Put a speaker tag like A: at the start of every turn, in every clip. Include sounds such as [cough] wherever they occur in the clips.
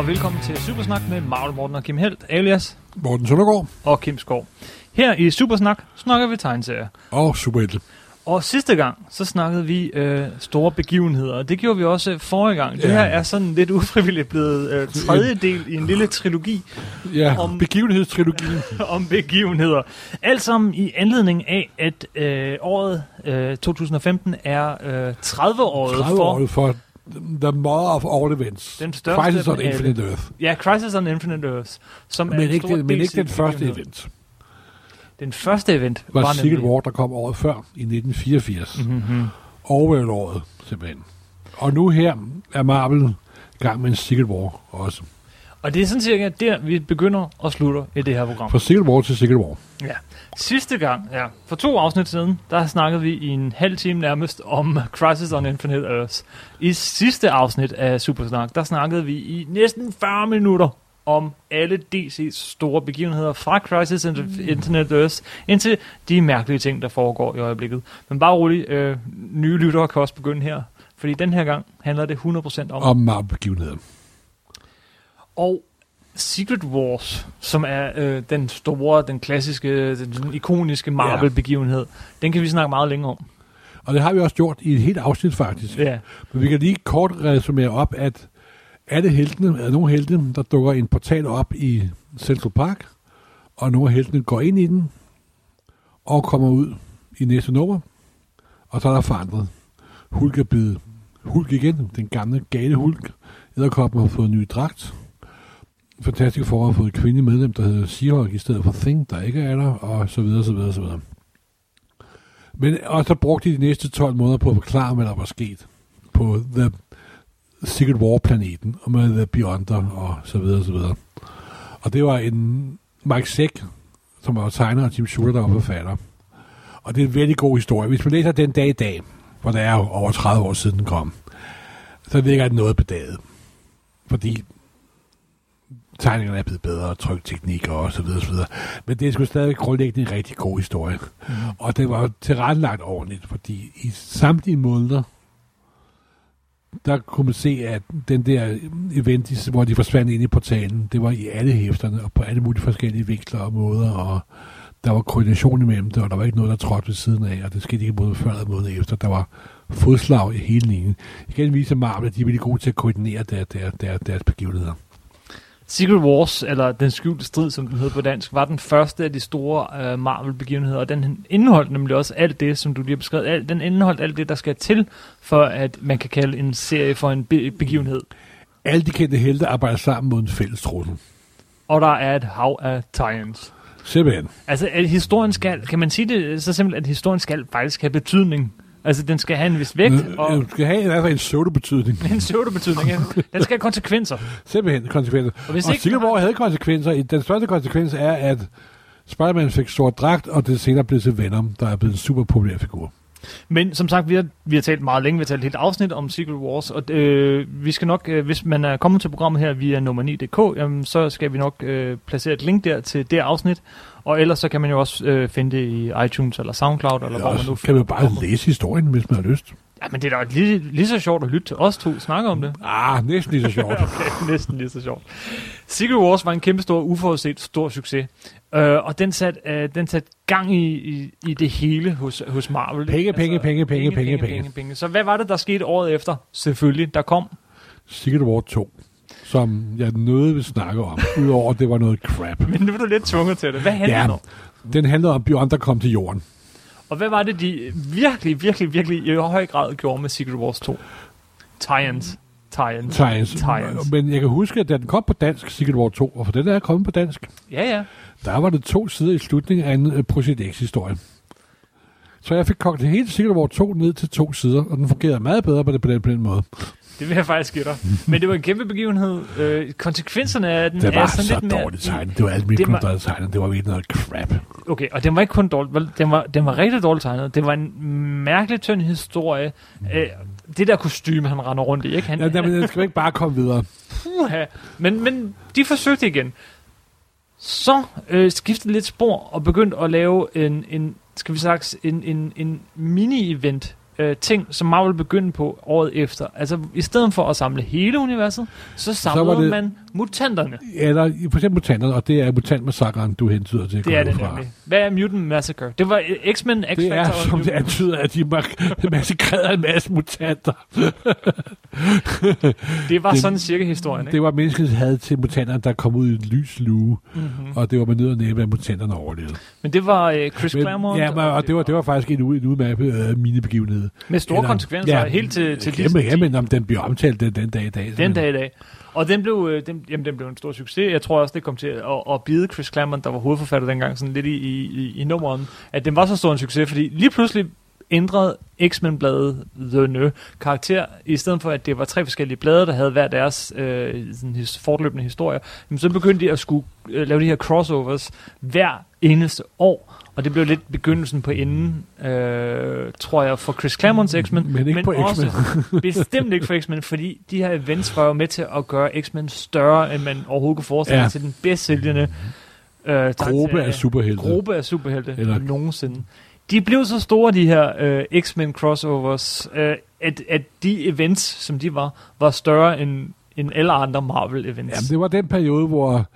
A: og velkommen til Supersnak med Marvel Morten og Kim Helt, alias
B: Morten Søndergaard
A: og Kim Skov. Her i Supersnak snakker vi tegneserier.
B: og Superhelte.
A: Og sidste gang, så snakkede vi øh, store begivenheder, og det gjorde vi også forrige gang. Det
B: Ja.
A: her er sådan lidt ufrivilligt blevet øh, tredje [laughs] del i en lille trilogi
B: Ja,
A: Om-
B: begivenhedstrilogien. [laughs]
A: om begivenheder. Alt sammen i anledning af, at øh, året øh, 2015 er øh, 30-året
B: 30
A: for
B: for The Mother of All Events.
A: Den største
B: Crisis on
A: af alle.
B: Infinite Earth.
A: ja, Crisis on Infinite Earths, som er
B: Men
A: en
B: ikke, den, men ikke den første event.
A: Den første event
B: var,
A: var
B: Secret. War, der kom året før, i 1984. Mm.
A: Mm-hmm.
B: Orwell-året, simpelthen. Og nu her er Marvel i gang med en Secret War også.
A: Og det er sådan cirka der, vi begynder og slutter i det her program.
B: Fra Secret War til Secret War.
A: Ja. Sidste gang, ja, for to afsnit siden, der snakkede vi i en halv time nærmest om Crisis on Infinite Earths. I sidste afsnit af Supersnak, der snakkede vi i næsten 40 minutter om alle DC's store begivenheder fra Crisis on Infinite Earths indtil de mærkelige ting, der foregår i øjeblikket. Men bare rolig, øh, nye lyttere kan også begynde her, fordi den her gang handler det 100% om
B: Om Marvel-begivenheder.
A: Og Secret Wars, som er øh, den store, den klassiske, den, den ikoniske Marvel-begivenhed, den kan vi snakke meget længere om.
B: Og det har vi også gjort i et helt afsnit, faktisk.
A: Ja.
B: Men vi kan lige kort resumere op, at alle heltene, er nogle helte, der dukker en portal op i Central Park, og nogle af heltene går ind i den, og kommer ud i næste nummer, og så er der forandret. Hulk er blevet Hulk igen, den gamle gale Hulk. Edderkoppen har fået en ny dragt. Fantastisk for at få et kvindelig medlem, der hedder Seahawk, i stedet for Thing, der ikke er der, og så videre, så videre, så videre. Men, og så brugte de de næste 12 måneder på at forklare, hvad der var sket på The Secret War-planeten, og med The Beyonder, og så videre, så videre. Og det var en Mike Zeck, som var tegner, og Tim Schuler, der var forfatter. Og det er en vældig god historie. Hvis man læser den dag i dag, hvor det er jo over 30 år siden den kom, så ligger det noget bedaget. Fordi tegningerne er blevet bedre, trykteknik og så videre, så videre. Men det er sgu stadig grundlæggende en rigtig god historie. Mm. Og det var tilrettelagt ordentligt, fordi i samtlige måneder, der kunne man se, at den der event, hvor de forsvandt ind i portalen, det var i alle hæfterne, og på alle mulige forskellige vinkler og måder, og der var koordination imellem det, og der var ikke noget, der trådte ved siden af, og det skete ikke både før eller måde efter. Der var fodslag i hele linjen. Igen viser Marvel, at de er gode til at koordinere der, der, der, deres begivenheder.
A: Secret Wars, eller Den skjulte strid, som den hed på dansk, var den første af de store øh, Marvel-begivenheder, og den indeholdt nemlig også alt det, som du lige har beskrevet. Alt, den indeholdt alt det, der skal til, for at man kan kalde en serie for en be- begivenhed.
B: Alle de kendte helte arbejder sammen mod en fælles trussel.
A: Og der er et hav af tie-ins.
B: Simpelthen.
A: Altså, at historien skal, kan man sige det så simpelt, at historien skal faktisk have betydning? Altså, den skal have en vis vægt, og
B: Den skal have fald en pseudo-betydning. [laughs]
A: en pseudo-betydning. ja. [laughs] Den skal have konsekvenser.
B: Simpelthen konsekvenser.
A: Og hvis
B: Og
A: ikke den har-
B: havde konsekvenser. Den største konsekvens er, at Spider-Man fik sort dragt, og det senere blev til Venom, der er blevet en super populær figur.
A: Men som sagt, vi har, vi har talt meget længe, vi har talt et helt afsnit om Secret Wars, og øh, vi skal nok, øh, hvis man er kommet til programmet her via nummer 9.dk, jamen, så skal vi nok øh, placere et link der til det afsnit, og ellers så kan man jo også øh, finde det i iTunes eller Soundcloud, eller hvor man nu
B: kan man bare læse historien, hvis man har lyst.
A: Ja, men det er da lige, lige så sjovt at lytte til os to snakke om det.
B: Ah, næsten lige så sjovt. [laughs]
A: Okay, næsten lige så sjovt. Secret Wars var en kæmpe stor, uforudset stor succes. Øh, og den satte øh, den sat gang i, i, i det hele hos, hos Marvel. ikke?
B: Penge, penge, penge, penge, penge,
A: penge, penge. Så hvad var det, der skete året efter? Selvfølgelig, der kom.
B: Secret War 2, som jeg nødt vil snakke om, [laughs] udover at det var noget crap.
A: Men nu er du lidt tvunget til det. Hvad handler
B: Ja,
A: det om?
B: den handler om Beyond, der kom til jorden.
A: Og hvad var det, de virkelig, virkelig, virkelig i høj grad gjorde med Secret Wars 2? Tie-ins. Tie-ins.
B: Men jeg kan huske, at da den kom på dansk, Secret War 2, og for den er kommet på dansk,
A: Ja, ja.
B: der var det to sider i slutningen af en uh, Project X-historie. Så jeg fik kogt det hele War 2 ned til to sider, og den fungerede meget bedre på, det, på, den, på den måde.
A: Det vil jeg faktisk give dig. Men det var en kæmpe begivenhed. Øh, konsekvenserne af den
B: Det
A: er sådan
B: så
A: lidt mere...
B: dårligt tegnet. Det var alt mit
A: var-
B: dårligt tegnet. Det var virkelig noget crap.
A: Okay, og den var ikke kun dårligt, den var, den var rigtig dårligt tegnet. Det var en mærkelig tynd historie. Øh, det der kostume, han render rundt i, ikke? Han,
B: Ja, men den skal ikke bare komme videre.
A: Puha. Men, men de forsøgte igen. Så øh, skiftede lidt spor og begyndte at lave en, en skal vi sagt, en, en, en mini-event? Øh, ting, som Marvel begyndte på året efter. Altså, i stedet for at samle hele universet, så samlede så
B: det-
A: man mutanterne.
B: Eller for eksempel mutanterne, og det er mutantmassakren, du hentyder til.
A: Det er det
B: fra.
A: nemlig. Hvad er Mutant Massacre? Det var øh, X-Men, X-Factor
B: Det er,
A: og
B: som det
A: Mutant-
B: antyder, at de [laughs] massakrerede en masse mutanter.
A: Det var [laughs]
B: det-
A: sådan cirka historien, ikke?
B: Det var menneskets had til mutanterne, der kom ud i en lys lue,
A: Mm-hmm.
B: og det var med nød og næppe, at mutanterne overlevede.
A: Men det var øh, Chris
B: Men,
A: Claremont.
B: ja, men, og det var, det var faktisk en, en udmærket øh, minibegivenhed.
A: Med store
B: Eller-
A: konsekvenser
B: ja,
A: helt til, til
B: Jamen,
A: Disney.
B: jamen, om den bliver omtalt den, den dag i dag.
A: Den dag i dag. Og den blev, øh, den, jamen, den blev en stor succes. Jeg tror også, det kom til at, at bide Chris Claremont, der var hovedforfatter dengang, sådan lidt i, i, i, i nummeren, at den var så stor en succes, fordi lige pludselig ændrede X-Men-bladet The Nø karakter, i stedet for at det var tre forskellige blade, der havde hver deres øh, sådan his, fortløbende historier, jamen, så begyndte de at skulle øh, lave de her crossovers hver eneste år, og det blev lidt begyndelsen på enden, øh, tror jeg, for Chris Claremonts X-Men,
B: Men ikke på
A: også
B: X-Men. [laughs]
A: bestemt ikke for X-Men, fordi de her events var jo med til at gøre X-Men større, end man overhovedet kunne forestille
B: Ja.
A: til den bedst sælgende øh,
B: Gruppe af superhelte.
A: gruppe af superhelte
B: Eller-
A: nogensinde. De blev så store, de her øh, X-Men crossovers, øh, at, at de events, som de var, var større end, end alle andre Marvel events.
B: Jamen, det var den periode, hvor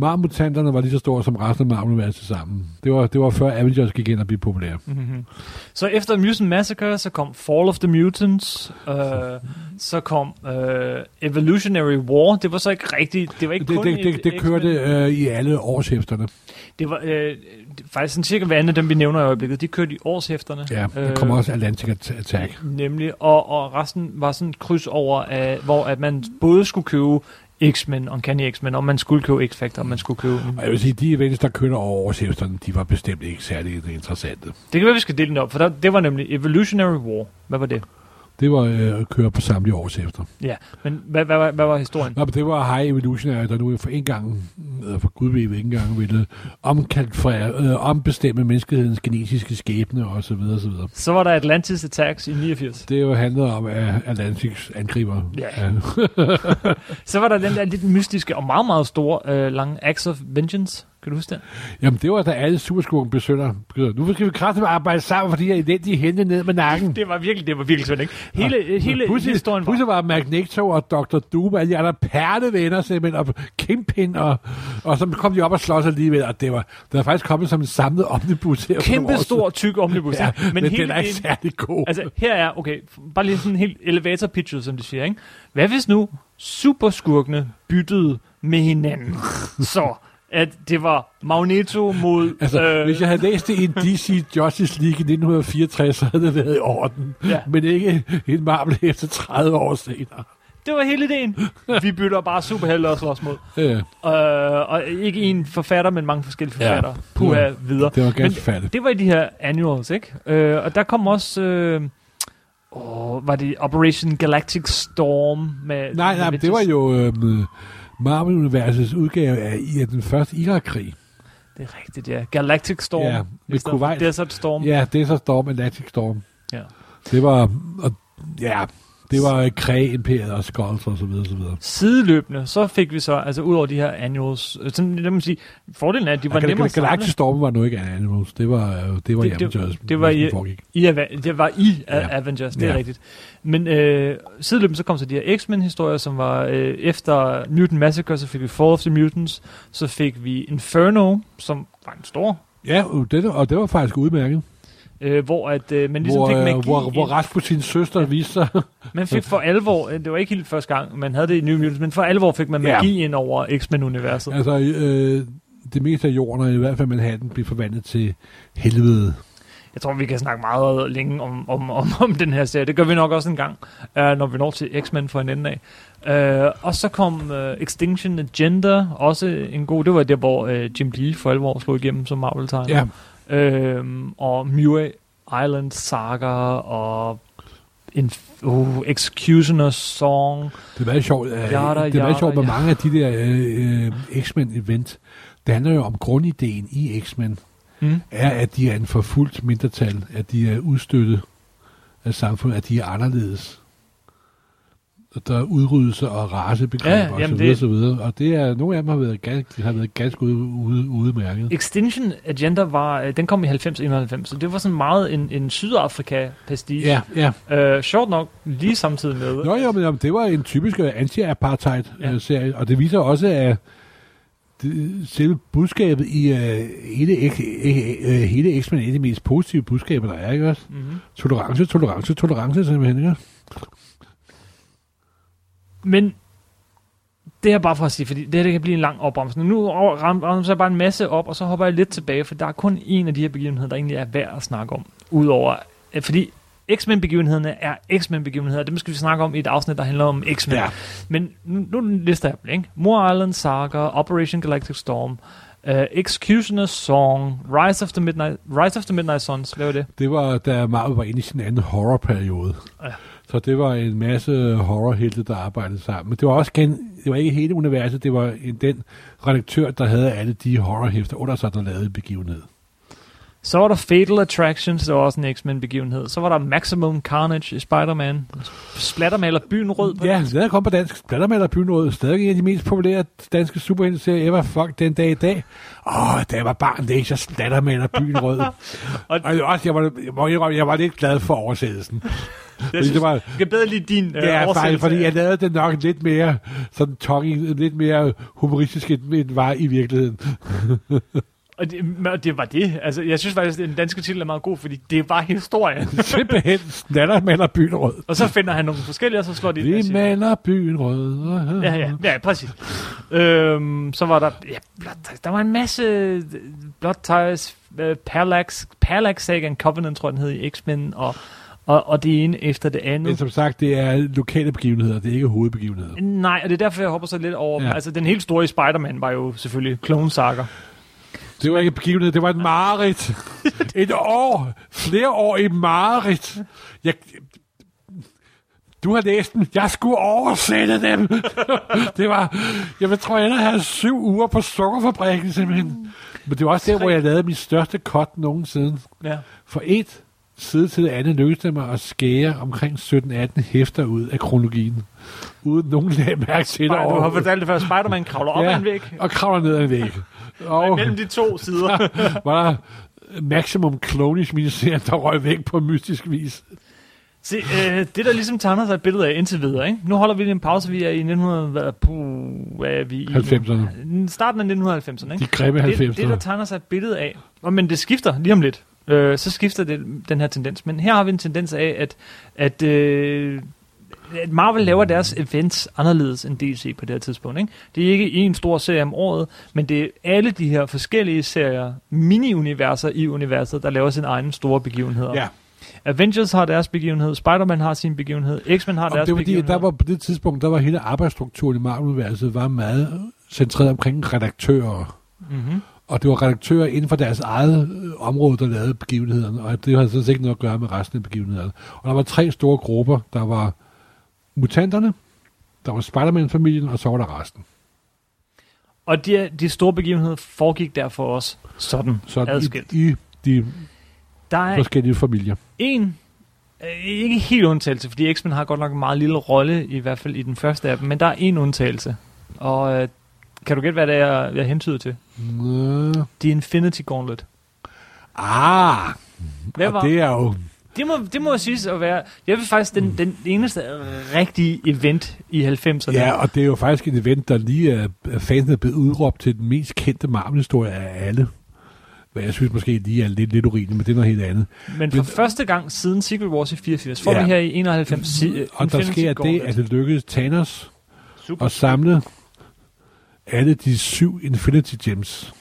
B: Marvel-mutanterne var lige så store som resten af til sammen. Det var, det var før Avengers gik ind og blev populære.
A: Mm-hmm. Så efter Mutant Massacre, så kom Fall of the Mutants, øh, [laughs] så kom øh, Evolutionary War. Det var så ikke rigtigt, det var ikke
B: Det,
A: kun
B: det, det,
A: et
B: det kørte øh, i alle årshæfterne.
A: Det var øh, faktisk sådan cirka hver anden dem, vi nævner i øjeblikket. De kørte i årshæfterne.
B: Ja, der kom også Atlantic At- Attack.
A: Nemlig, og, og resten var sådan et kryds over, af, hvor at man både skulle købe X-Men, Uncanny X-Men, og man skulle købe X-Factor, og man skulle købe...
B: Og jeg vil sige, de events, der kørte over årshæfterne, de var bestemt ikke særlig interessante.
A: Det kan være, vi skal dele den op, for der, det var nemlig Evolutionary War. Hvad var det?
B: Det var øh, at køre på samtlige årshæfter.
A: Ja, men hvad, hvad, hvad, hvad var historien?
B: Nå, men det var High Evolutionary, der nu for en gang, øh, for gud ved hvilken gang, ville omkalfrere, øh, ombestemme menneskehedens genetiske skæbne og så videre, så videre.
A: Så var der Atlantis Attacks i 89.
B: Det jo handlede om, at Atlantics angriber.
A: Ja. [laughs] Så var der den der lidt mystiske og meget, meget store øh, lange Axe of Vengeance. Kan du huske den?
B: Jamen, det var da alle superskurken blev sønder. Nu skal vi kraftigt arbejde sammen, fordi jeg elendige hente ned med nakken.
A: Det var virkelig, det var virkelig sådan, ikke? Hele, øh, hele
B: Pludselig,
A: historien var...
B: pludselig var Magneto og Dr. Doom, alle de andre perlevenner simpelthen, og Kingpin, og, og så kom de op og slås alligevel, og det var, det var faktisk kommet som en samlet omnibus her.
A: Kæmpe stor, tyk omnibus.
B: Ja, men, men
A: hele
B: den er ikke særlig god.
A: Altså, her er, okay, bare lige sådan en helt elevator pitchet, som de siger, ikke? Hvad hvis nu superskurkene byttede med hinanden? [laughs] Så at det var Magneto mod...
B: Altså, øh, hvis jeg havde læst det i en DC Justice League i 1964, så havde det været i orden.
A: Ja.
B: Men ikke en Marvel efter 30 år senere.
A: Det var hele ideen. Vi bytter bare superhelte og slås mod.
B: Ja,
A: Øh, og ikke en forfatter, men mange forskellige forfattere. Ja. Puha, videre.
B: det var ganske færdigt.
A: Det var i de her annuals, ikke? Øh, og der kom også... Øh, åh, var det Operation Galactic Storm? Med,
B: Nej, nej, men det var jo øh, Marvel-universets udgave af, af den første Irak-krig.
A: Det er rigtigt, ja. Galactic Storm.
B: Ja,
A: i
B: med Kuwait.
A: Desert Storm.
B: Ja, det er så Storm, Atlantic Storm.
A: Ja.
B: Det var, og, ja, det var Kræ, Imperiet og Skulls og så videre, så videre.
A: Sideløbende, så fik vi så, altså ud over de her annuals, øh, sådan, det må man sige, fordelen er, at de var
B: Ja,
A: nemmere at samle.
B: Storm var nu ikke Animals. Det var, øh, det var
A: Det-
B: i
A: det-
B: Avengers.
A: det var i-. I, det var i
B: Ja.
A: Avengers, det er
B: Ja.
A: rigtigt. Men øh, sideløbende så kom så de her X-Men-historier, som var øh, efter Mutant Massacre, så fik vi Fall of the Mutants, så fik vi Inferno, som var en stor,
B: Ja, og det, og det var faktisk udmærket.
A: Øh, hvor at, øh, man ligesom
B: hvor,
A: fik
B: øh,
A: magi.
B: hvor, hvor
A: ind.
B: Rasputins søster viste sig. [laughs]
A: man fik for alvor, øh, det var ikke helt første gang, man havde det i New Mutants, men for alvor fik man
B: Ja.
A: magi ind over X-Men-universet.
B: altså, øh, det meste af jorden, og i hvert fald Manhattan, blev forvandlet til helvede.
A: Jeg tror, vi kan snakke meget længe om, om, om, om den her serie. Det gør vi nok også en gang, uh, når vi når til X-Men for en ende af. Uh, og så kom uh, Extinction Agenda, også en god... Det var der, hvor uh, Jim Lee for alvor slog igennem som Marvel-tegner.
B: Ja,
A: Uh, og Muir Island Saga og en uh, Executioner's Song.
B: det er meget sjovt. Øh,
A: Yada,
B: det er meget
A: yada,
B: sjovt med mange af de der øh, øh, X-Men-event. Det handler jo om grundideen i X-Men,
A: Hmm?
B: er, at de er en forfulgt mindretal, at de er udstøttet af samfundet, at de er anderledes. Der er udryddelse og racebegreber
A: Ja,
B: og så videre,
A: det-
B: så videre. Og det er, nogle af dem har været ganske, har været ganske ude, udmærket.
A: Extinction Agenda var, øh, den kom i 90-91, så det var sådan meget en, en Sydafrika-pastiche.
B: Ja, ja.
A: Øh, sjovt nok, lige samtidig med.
B: Nå, jo, men det var en typisk øh, anti-apartheid-serie,
A: Ja.
B: og det viser også, at det, selve budskabet i uh, hele, uh, hele X-Men er et af de mest positive budskaber, der er, ikke også?
A: Mm-hmm.
B: Tolerance, tolerance, tolerance, simpelthen, ikke?
A: Men det er bare for at sige, fordi det her det kan blive en lang opremsning. Nu over- ram- ramser jeg bare en masse op, og så hopper jeg lidt tilbage, for der er kun en af de her begivenheder, der egentlig er værd at snakke om. Udover, øh, fordi X-Men-begivenhederne er X-Men-begivenheder. Dem skal vi snakke om i et afsnit, der handler om X-Men.
B: Ja.
A: Men nu, nu lister jeg dem, ikke? Moore Island Saga, Operation Galactic Storm, uh, Executioner's Song, Rise of the Midnight, Rise of the Midnight Suns. Hvad var det?
B: Det var, da Marvel var inde i sin anden horrorperiode.
A: Ja.
B: Så det var en masse horrorhelte, der arbejdede sammen. Men det var også gen, det var ikke hele universet, det var en, den redaktør, der havde alle de horrorhæfter under sig, der lavede begivenhed.
A: Så var der Fatal Attractions, der var også en X-Men-begivenhed. Så var der Maximum Carnage i Spider-Man. Splattermaler byen rød
B: Ja, den kom på dansk. Splattermaler Bynråd. Stadig en af de mest populære danske superhelteserier ever. Fuck, den dag i dag. Åh, da jeg var barn, det er så splattermaler byen rød. [laughs]
A: Og-
B: og jeg, også, jeg, var, jeg, indrømme, jeg var lidt glad for oversættelsen.
A: Jeg synes,
B: det var,
A: jeg bedre lide din øh,
B: Ja, faktisk, fordi jeg lavede det nok lidt mere sådan tongue, lidt mere humoristisk, end end var i virkeligheden. [laughs]
A: Og det, og det var det. Altså, jeg synes faktisk, at den danske titel er meget god, fordi det var historien. [laughs]
B: Simpelthen snatter maler byen rød.
A: og så finder han nogle forskellige, og så slår de
B: Vi maler byen rød.
A: Ja, ja, ja, præcis. øhm, så var der, ja. Der var en masse øh, Blood Ties, uh, Parallax, Parallax Saga Covenant, tror jeg, den hed i X-Men, og, og, og det ene efter det
B: Men
A: andet.
B: som sagt, det er lokale begivenheder, det er ikke hovedbegivenheder.
A: Nej, og det er derfor, jeg hopper så lidt over.
B: Ja.
A: Altså, den helt store i Spider-Man var jo selvfølgelig Clone Saga.
B: Det var ikke en begivenhed, det var et mareridt. [laughs] Et år, flere år i mareridt. Jeg, du har læst dem. Jeg skulle oversætte dem. [laughs] det var, jeg tror, jeg havde syv uger på sukkerfabrikken simpelthen. Men det var også der, hvor jeg lavede min største cut nogensinde.
A: Ja.
B: For et side til det andet lykkedes det mig at skære omkring 17-18 hæfter ud af kronologien. Uden nogen lagde mærke til det
A: Du har fortalt det før, Spider-Man [laughs] kravler op
B: Ja.
A: ad en væg.
B: Og kravler ned ad en væg. [laughs] Og
A: Mellem de to sider. [laughs]
B: var der Maximum Clonish miniserien, der røg væk på mystisk vis.
A: Se, øh, det der ligesom tegner sig et billede af indtil videre, ikke? Nu holder vi lige en pause, vi er i 1900, hvad, puh, er vi i?
B: 90'erne.
A: Starten af 1990'erne, ikke?
B: De grimme
A: det,
B: 90'ere.
A: det, der tegner sig et billede af, og, men det skifter lige om lidt, øh, så skifter det, den her tendens. Men her har vi en tendens af, at, at, øh, at Marvel laver deres events anderledes end DC på det her tidspunkt. Ikke? Det er ikke en stor serie om året, men det er alle de her forskellige serier, mini-universer i universet, der laver sin egen store begivenheder.
B: Ja,
A: Avengers har deres begivenhed, Spider-Man har sin begivenhed, X-Men har
B: og
A: deres
B: det var
A: begivenhed.
B: der var på det tidspunkt, der var hele arbejdsstrukturen i Marvel-universet var meget centreret omkring redaktører.
A: Mm-hmm.
B: Og det var redaktører inden for deres eget øh, område, der lavede begivenhederne, og det havde sådan set ikke noget at gøre med resten af begivenhederne. Og der var tre store grupper. Der var mutanterne, der var Spider-Man-familien, og så var der resten.
A: Og de, de store begivenheder foregik derfor også sådan,
B: Så
A: adskilt.
B: i, i de
A: Der er
B: forskellige familier.
A: en, øh, ikke helt undtagelse, fordi X-Men har godt nok en meget lille rolle, i hvert fald i den første af dem, men der er en undtagelse. Og øh, kan du gætte, hvad det er, jeg hentyder til?
B: Nå.
A: The Infinity Gauntlet.
B: Ah, og
A: var,
B: det er jo...
A: det, må, det må siges at være, jeg vil faktisk den, den eneste rigtige event i 90'erne.
B: Ja, og det er jo faktisk et event, der lige er, er fansene er blevet udråbt til den mest kendte Marvel-historie af alle. Hvad jeg synes måske lige er lidt, lidt urimeligt, men det er noget helt andet.
A: Men for
B: Men-
A: første gang siden Secret Wars i 84, får
B: Ja.
A: vi her i 91 si- øh,
B: Og der
A: Infinity
B: sker det, at det lykkedes Thanos
A: Super.
B: at samle alle de syv Infinity Gems.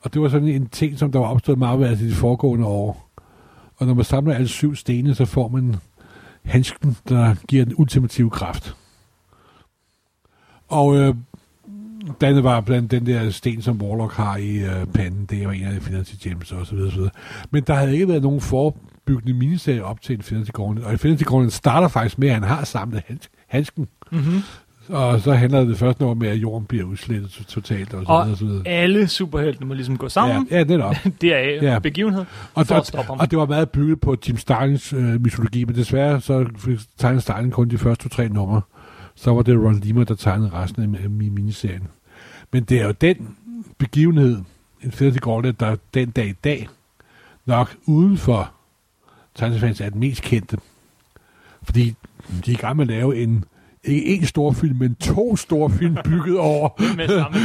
B: Og det var sådan en ting, som der var opstået meget altså i de foregående år. Og når man samler alle syv stene, så får man handsken, der giver den ultimative kraft. Og øh, den var blandt den der sten, som Warlock har i øh, panden. Det er en af Infinity Gems og så videre, så videre. Men der havde ikke været nogen forbyggende miniserie op til Infinity Gauntlet. Og Infinity Gauntlet starter faktisk med, at han har samlet hans- handsken.
A: Mm-hmm.
B: Og så handler det først noget med, at jorden bliver udslettet to- totalt, og så
A: Og
B: videre, og
A: alle superheltene må ligesom gå sammen.
B: Ja, ja, netop.
A: Det er [laughs]
B: Ja.
A: begivenhed
B: Og,
A: at
B: og, det var meget bygget på Jim Starlings øh, mytologi, men desværre så tegnede Starling kun de første to-tre numre. Så var det Ron Lima, der tegnede resten af mi- miniserien. Men det er jo den begivenhed, Infinity Gauntlet, der den dag i dag nok uden for tegneseriefans er den mest kendte. Fordi de er i gang med at lave en ikke en stor film, men to store film [laughs] bygget over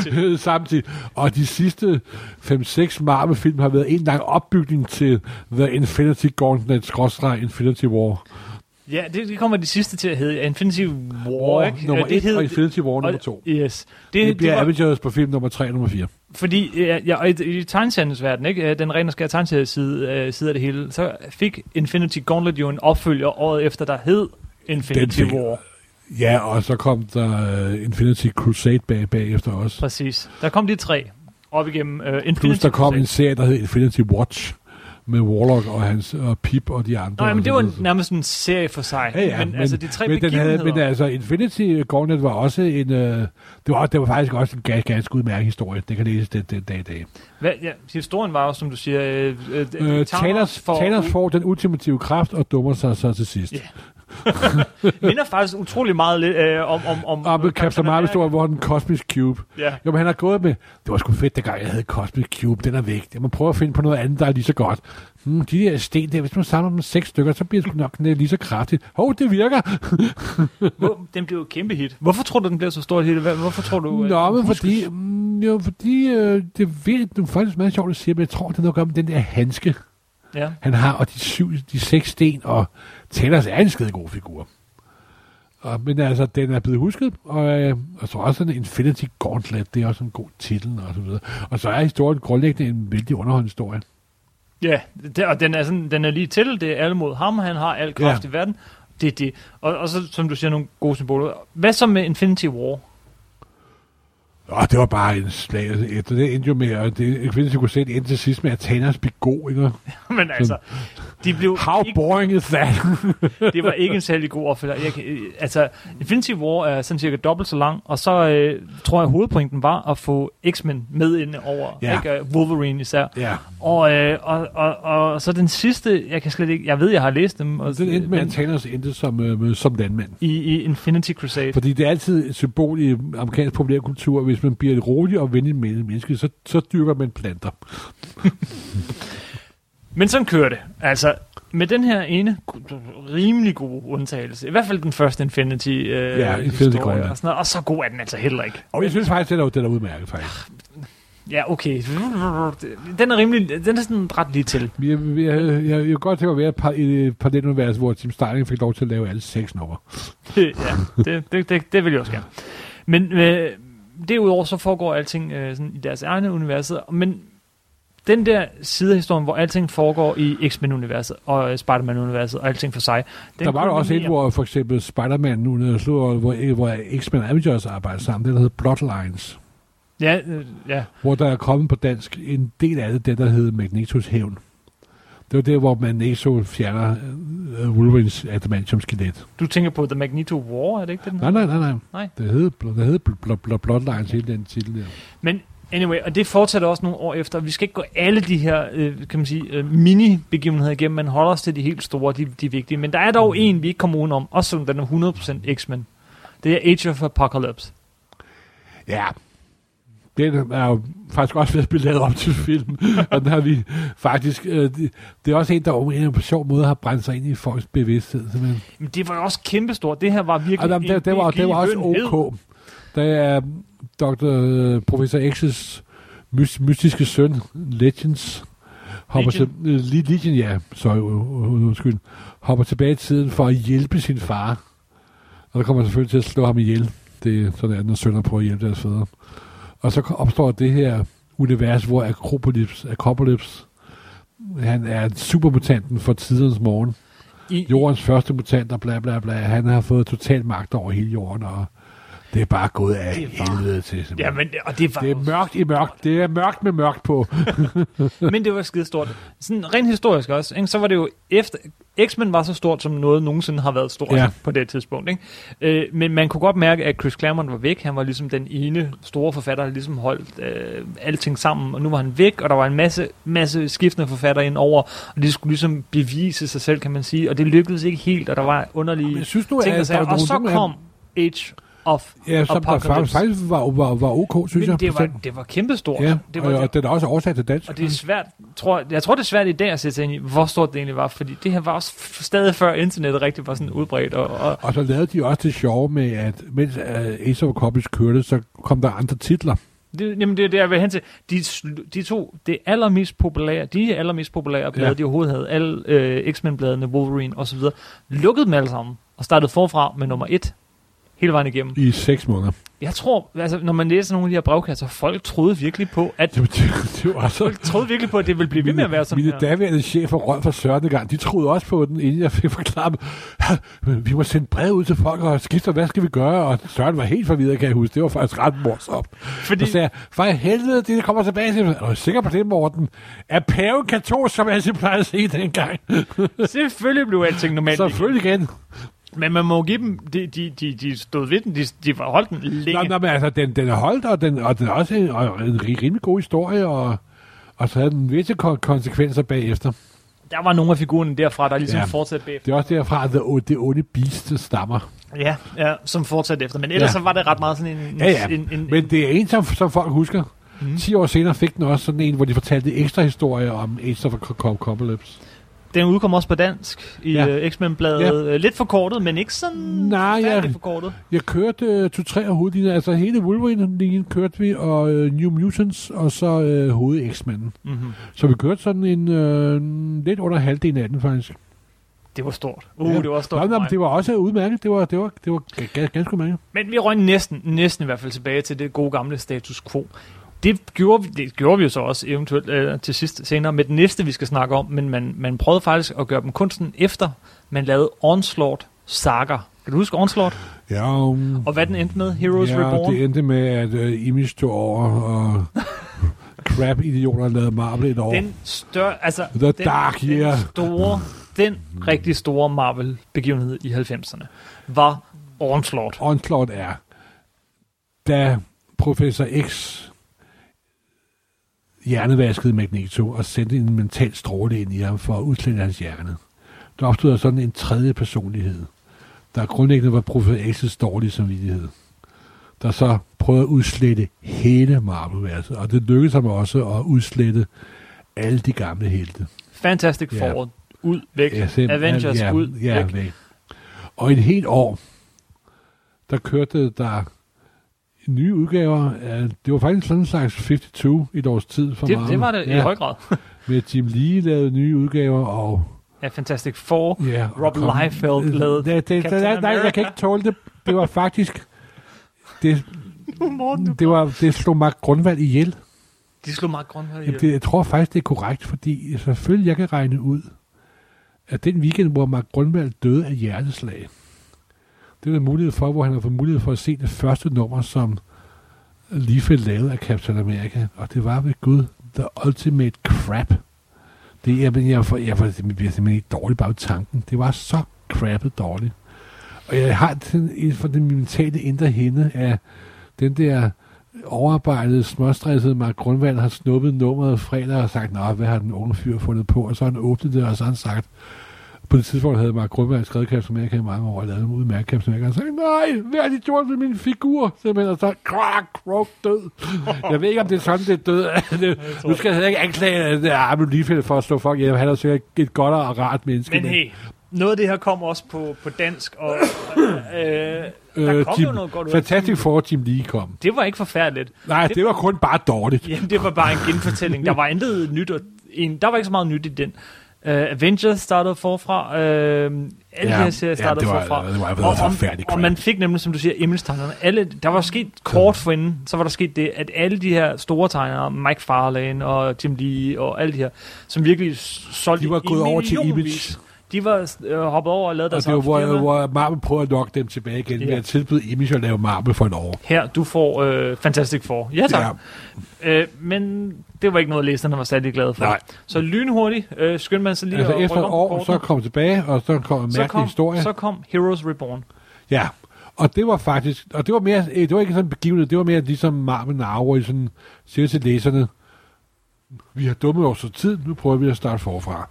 A: til.
B: samtidig. [laughs] Og de sidste 5-6 Marvel-film har været en lang opbygning til The Infinity Gauntlet, skråstreg Infinity War.
A: Ja, det, det kommer de sidste til at hedde Infinity War,
B: War
A: ikke?
B: nummer
A: det
B: 1 og Infinity War nummer
A: og-
B: 2.
A: Yes.
B: Det,
A: Det,
B: det
A: det,
B: bliver
A: var,
B: Avengers på film nummer 3 og nummer 4.
A: fordi ja, ja, og i, i tegneseriens verden, ikke? den rene skære tegneserieside øh, side af det hele, så fik Infinity Gauntlet jo en opfølger året efter, der hed Infinity
B: Den fik-
A: War.
B: Ja, og så kom der uh, Infinity Crusade bag, bagefter også.
A: Præcis. Der kom de tre op igennem uh, Infinity
B: Plus der kom
A: Crusade.
B: en serie, der hed Infinity Watch med Warlock og hans og Pip og de andre.
A: Nå, jamen, det var
B: videre.
A: nærmest en serie for sig.
B: Ja, ja,
A: men, men, altså de tre
B: men, den havde, men altså, Infinity Gauntlet var også en... Øh, det, var, det var faktisk også en ganske, ganske udmærket historie. Det kan læses den, den dag i dag.
A: Hvad, ja, historien var jo, som du siger... Øh, øh,
B: Øh, Thanos,
A: for-
B: Thanos får den ultimative kraft og dummer sig så til sidst. [laughs]
A: minder faktisk utrolig meget lidt, øh, om... om, om
B: Og med Captain Marvel står, hvor den Cosmic Cube.
A: Ja.
B: Jo, men han har gået med, det var sgu fedt, dengang jeg havde Cosmic Cube, den er væk. Jeg må prøve at finde på noget andet, der er lige så godt. Hmm, de der sten der, hvis man samler dem seks stykker, så bliver det nok lige så kraftigt. Hov, det virker. [laughs]
A: Den blev jo kæmpe hit. Hvorfor tror du, den blev så stor hit? Hvorfor tror du...
B: Nå, men fordi, mm, jo, fordi øh, det, ved, det er faktisk meget sjovt at sige, men jeg tror, det er noget at gøre med den der handske,
A: Ja.
B: han har, og de, syv, de seks sten, og Thanos er en skide god figur. Og, men altså, den er blevet husket, og, øh, og så også en Infinity Gauntlet, det er også en god titel, og så videre. Og så er historien grundlæggende en vældig underholdende historie.
A: Ja, det, og den er, sådan, den er lige til. Det er alle mod ham. Han har al kraft
B: Ja.
A: i verden. Det er det. Og, og så, som du siger, nogle gode symboler. Hvad så med Infinity War?
B: Og det var bare en slag efter det endte jo med, og det Infinity Crusade endte til sidst med, at Thanos blev god, ikke? [laughs]
A: Men altså, de blev
B: How
A: ikke,
B: boring is that? [laughs]
A: det var ikke en særlig god opfølger. Jeg, altså, Infinity War er sådan cirka dobbelt så lang, og så øh, tror jeg, hovedpointen var at få X-Men med ind over.
B: Ja.
A: Ikke? Wolverine især.
B: ja,
A: Og, øh, og, og, og, så den sidste, jeg kan slet ikke, jeg ved, jeg har læst dem. Og,
B: den endte med,
A: men,
B: at Thanos endte som, øh, som landmand.
A: i, i Infinity Crusade.
B: Fordi det er altid et symbol i amerikansk populærkultur, hvis man bliver et roligt og venligt men- menneske, så, så dyrker man planter. [laughs]
A: Men sådan kører det. Altså, med den her ene rimelig gode undtagelse, i hvert fald den første Infinity, øh,
B: Ja, Infinity Gauntlet.
A: og, sådan noget, og så god er den altså heller ikke.
B: Og jeg synes faktisk, den er, den er udmærket, faktisk.
A: Ja, okay. Den er rimelig, den er sådan ret lige til.
B: Jeg, jeg, jeg, jeg, jeg godt tænke at være et par, et par den univers, hvor Tim Starling fik lov til at lave alle seks numre. [laughs]
A: ja, det, det, det, det vil jeg også gerne. Men øh, derudover så foregår alting øh, sådan i deres egne universer, men den der side af historien, hvor alting foregår i X-Men-universet og Spider-Man-universet og alting for sig. Den
B: Der var der også
A: kulminerer-
B: hvor for eksempel Spider-Man nu hvor, hvor X-Men Avengers arbejder sammen. Det der hedder Bloodlines.
A: Ja, øh, ja.
B: Hvor der er kommet på dansk en del af det, det der hedder Magnetos hævn. Det var der, hvor Magneto fjerner uh, Wolverines adamantium-skelet.
A: Du tænker på The Magneto War, er det ikke det,
B: Nej, nej, nej, nej.
A: Nej.
B: Det hed, det hed bl- bl- bl- Bloodlines, hele den titel der.
A: Men anyway, og det fortsætter også nogle år efter. Vi skal ikke gå alle de her, øh, kan man sige, øh, mini-begivenheder igennem, men holder os til de helt store, de, de vigtige. Men der er dog en, vi ikke kommer udenom, også selvom den er 100% X-Men. Det er Age of Apocalypse.
B: Ja. Den er jo faktisk også ved at blive lavet om til film, [laughs] og den har vi faktisk, øh, det, det er også en, der på en på sjov måde har brændt sig ind i folks bevidsthed. Simpelthen.
A: Men det var også kæmpestort. Det her var virkelig
B: Og der, der, det, var, det var også ok. Der er Dr. øh, Professor X's mys- mystiske søn, Legends, hopper til,
A: Legion.
B: øh, Le- Legion, ja, sorry, uh, uh, undskyld, hopper tilbage i tiden for at hjælpe sin far. Og der kommer selvfølgelig til at slå ham ihjel. Det er sådan, at når sønner prøver at hjælpe deres fædre. Og så opstår det her univers, hvor Akropolis, Akropolis han er supermutanten for tidens morgen.
A: I,
B: Jordens første mutant og bla bla bla. Han har fået total magt over hele jorden, og det er bare gået af
A: Det var-
B: helvede til.
A: ja, men, og det var
B: det er mørkt i mørkt. Det er mørkt med mørkt på. [laughs]
A: men det var skidestort. Sådan rent historisk også, ikke? så var det jo efter, X-Men var så stort, som noget nogensinde har været stort
B: Ja.
A: på det tidspunkt. Ikke? Øh, men man kunne godt mærke, at Chris Claremont var væk. Han var ligesom den ene store forfatter, der ligesom holdt øh, alting sammen. Og nu var han væk, og der var en masse, masse skiftende forfattere ind over. Og de skulle ligesom bevise sig selv, kan man sige. Og det lykkedes ikke helt, og der var underlige
B: synes nu,
A: ting, der sagde. Og så kom Age of
B: Ja, som der faktisk, faktisk var, var, var ok, synes
A: Men
B: jeg.
A: det var, det var kæmpestort.
B: Ja,
A: det var,
B: og, og den er også oversat til dansk.
A: og det er svært, tror, jeg tror det er svært i dag at sætte sig ind i, hvor stort det egentlig var, fordi det her var også stadig før internettet rigtig var sådan udbredt, og, og
B: Og så lavede de også det sjove med, at mens uh, Ace of Copies kørte, så kom der andre titler.
A: det, jamen det er det, jeg vil hen til. De, de to, det allermest populære, de allermest populære blade,
B: ja.
A: de overhovedet havde, alle øh, X-Men-bladene, Wolverine osv., lukkede dem alle sammen, og startede forfra med nummer et, hele vejen igennem.
B: I seks måneder.
A: Jeg tror, altså, når man læser nogle af de her brevkasser, folk troede virkelig på, at
B: var- det, det var så...
A: folk troede virkelig på, at det ville blive ved med at være sådan
B: Mine
A: her.
B: daværende chefer Rolf for Søren gang, de troede også på den, inden jeg fik forklaret vi må sende brev ud til folk og skifte, hvad skal vi gøre? Og Søren var helt forvirret, kan jeg huske. Det var faktisk ret morsomt.
A: Fordi,
B: Så sagde jeg, for helvede, det kommer tilbage til. Er du sikker på det, Morten? Er paven katolsk, som jeg altid plejede at sige dengang?
A: selvfølgelig blev alting normalt. [laughs]
B: Selvfølgelig igen.
A: Men man må give dem, de, de, de, de stod ved den, de, de holdt den længe.
B: Nå, nå, men altså, den, den er holdt, og den, og den er også en, og en ri- rimelig god historie, og, og så havde den visse kon- konsekvenser bagefter.
A: Der var nogle af figurerne derfra, der ligesom
B: Ja.
A: fortsatte bagefter.
B: Det er også derfra, at det, det onde beast stammer.
A: Ja, ja, som fortsatte efter. Men ellers
B: Ja.
A: så var det ret meget sådan en...
B: Ja, ja.
A: En, en,
B: Men det er en, som, som folk husker. Mm. 10 år senere fik den også sådan en, hvor de fortalte ekstra historier om Age of Apocalypse.
A: Den udkom også på dansk i
B: Ja.
A: uh, X-Men-bladet. Ja. Lidt forkortet, men ikke sådan
B: Nej, jeg,
A: forkortet.
B: jeg kørte øh, to-tre af hovedlinjer. Altså hele Wolverine-linjen kørte vi, og øh, New Mutants, og så øh, hoved X-Men.
A: Mm-hmm.
B: Så vi kørte sådan en øh, lidt under halvdelen af den faktisk.
A: Det var stort. Uh,
B: Ja.
A: det var stort
B: men
A: mig.
B: det var også udmærket. Det var, det var, det var ganske udmærket.
A: Men vi røg næsten, næsten i hvert fald tilbage til det gode gamle status quo. Det gjorde, vi, det gjorde vi jo så også eventuelt øh, til sidst senere med den næste, vi skal snakke om, men man, man prøvede faktisk at gøre dem kunsten efter, man lavede Onslaught Saga. Kan du huske Onslaught?
B: Ja, um,
A: Og hvad den endte med? Heroes
B: ja
A: Reborn?
B: det endte med, at uh, Image tog over, og [laughs] crap-idioter lavede Marvel et år.
A: Den større, altså
B: The
A: den,
B: Dark Year.
A: den store, den rigtig store Marvel-begivenhed i 90'erne var Onslaught.
B: Onslaught er, da Professor X hjernevaskede Magneto og sendte en mental stråle ind i ham for at udslette hans hjerne. Der opstod sådan en tredje personlighed, der grundlæggende var Professor X's dårlige samvittighed, der så prøvede at udslette hele Marvel-verset, og det lykkedes ham også at udslette alle de gamle helte.
A: Fantastic
B: Ja.
A: Four. Ud, væk.
B: Sim-
A: Avengers,
B: ja,
A: ud,
B: ja,
A: væk.
B: væk. Og et helt år, der kørte der nye udgaver. af- Det var faktisk sådan en slags 52 i et års tid for
A: Det,
B: Marvel.
A: det var det
B: ja,
A: i høj grad. [laughs]
B: Med Jim Lee lavede nye udgaver, og...
A: Ja, Fantastic Four.
B: Ja,
A: Rob
B: og-
A: Liefeld lavede
B: det, det, det,
A: Captain
B: nej, nej, jeg kan ikke tåle det. Det var faktisk... Det,
A: Morten,
B: det, var, det slog Mark Grundvald ihjel.
A: De slog Mark Grønvald
B: Jamen,
A: ihjel.
B: det, jeg tror faktisk, det er korrekt, fordi selvfølgelig jeg kan regne ud, at den weekend, hvor Mark Grundvald døde af hjerteslag, det er der mulighed for, hvor han har fået mulighed for at se det første nummer, som Liefeld lavede af Captain America, og det var ved Gud, The Ultimate Crap. Det, jeg, jeg, for, jeg, for, jeg bliver simpelthen ikke dårlig bare ved tanken. Det var så crappet dårligt. Og jeg har den, for den mentale indre hende af den der overarbejdede, småstressede Mark Grundvald har snuppet nummeret fredag og sagt, nå, hvad har den unge fyr fundet på? Og så har han åbnet det, og så har han sagt, på det tidspunkt havde Mark Grundvald skrevet Captain America i mange år, og lavet en udmærket Captain America, og så sagde, nej, hvad har de gjort med min figur? Simpelthen, og så, krak, krok, død. Jeg ved ikke, om det er sådan, det er død. [laughs] Det- nu skal jeg ikke anklage det Armin Liefeld for at slå folk ihjel. Han er sikkert et godt og rart menneske.
A: Men hey, noget af det her kom også på, på dansk, og øh, der kom jo noget godt ud
B: Fantastic Four Jim Lee kom.
A: det var ikke forfærdeligt.
B: Nej, det var kun bare dårligt.
A: Jamen, det var bare en genfortælling. Der var intet nyt. Og en, der var ikke så meget nyt i den. Uh, Avengers startede forfra. Uh, alle
B: Ja,
A: de her serier
B: ja,
A: startede
B: det var-
A: forfra.
B: det var- det var
A: og,
B: forfærdeligt
A: og man fik nemlig, som du siger, image-tegnerne. Alle, der var sket kort forinden, så var der sket det, at alle de her store tegnere, Mike Farlane og Jim Lee og alle de her, som virkelig solgte
B: De var gået over til Image.
A: De var øh, hoppet over og lavet
B: Og
A: deres
B: det var, hvor, hvor Marvel prøver at lokke dem tilbage igen
A: Ja.
B: ved at tilbyde Image at lave Marvel for et år.
A: Her, du får øh, Fantastic Four. Ja, tak. Ja. Øh, men det var ikke noget, læserne var særlig glade for.
B: Nej.
A: Så lynhurtigt øh, skyndte man sig lige
B: Altså
A: at
B: efter et år, så kom tilbage, og så kom en
A: så
B: mærkelig
A: kom,
B: historie.
A: så kom Heroes Reborn.
B: Ja, og det var faktisk, og det var mere, eh, det var ikke sådan en begivenhed, det var mere ligesom Marvel I sådan siger til læserne, vi har dummet os så tid, nu prøver vi at starte forfra.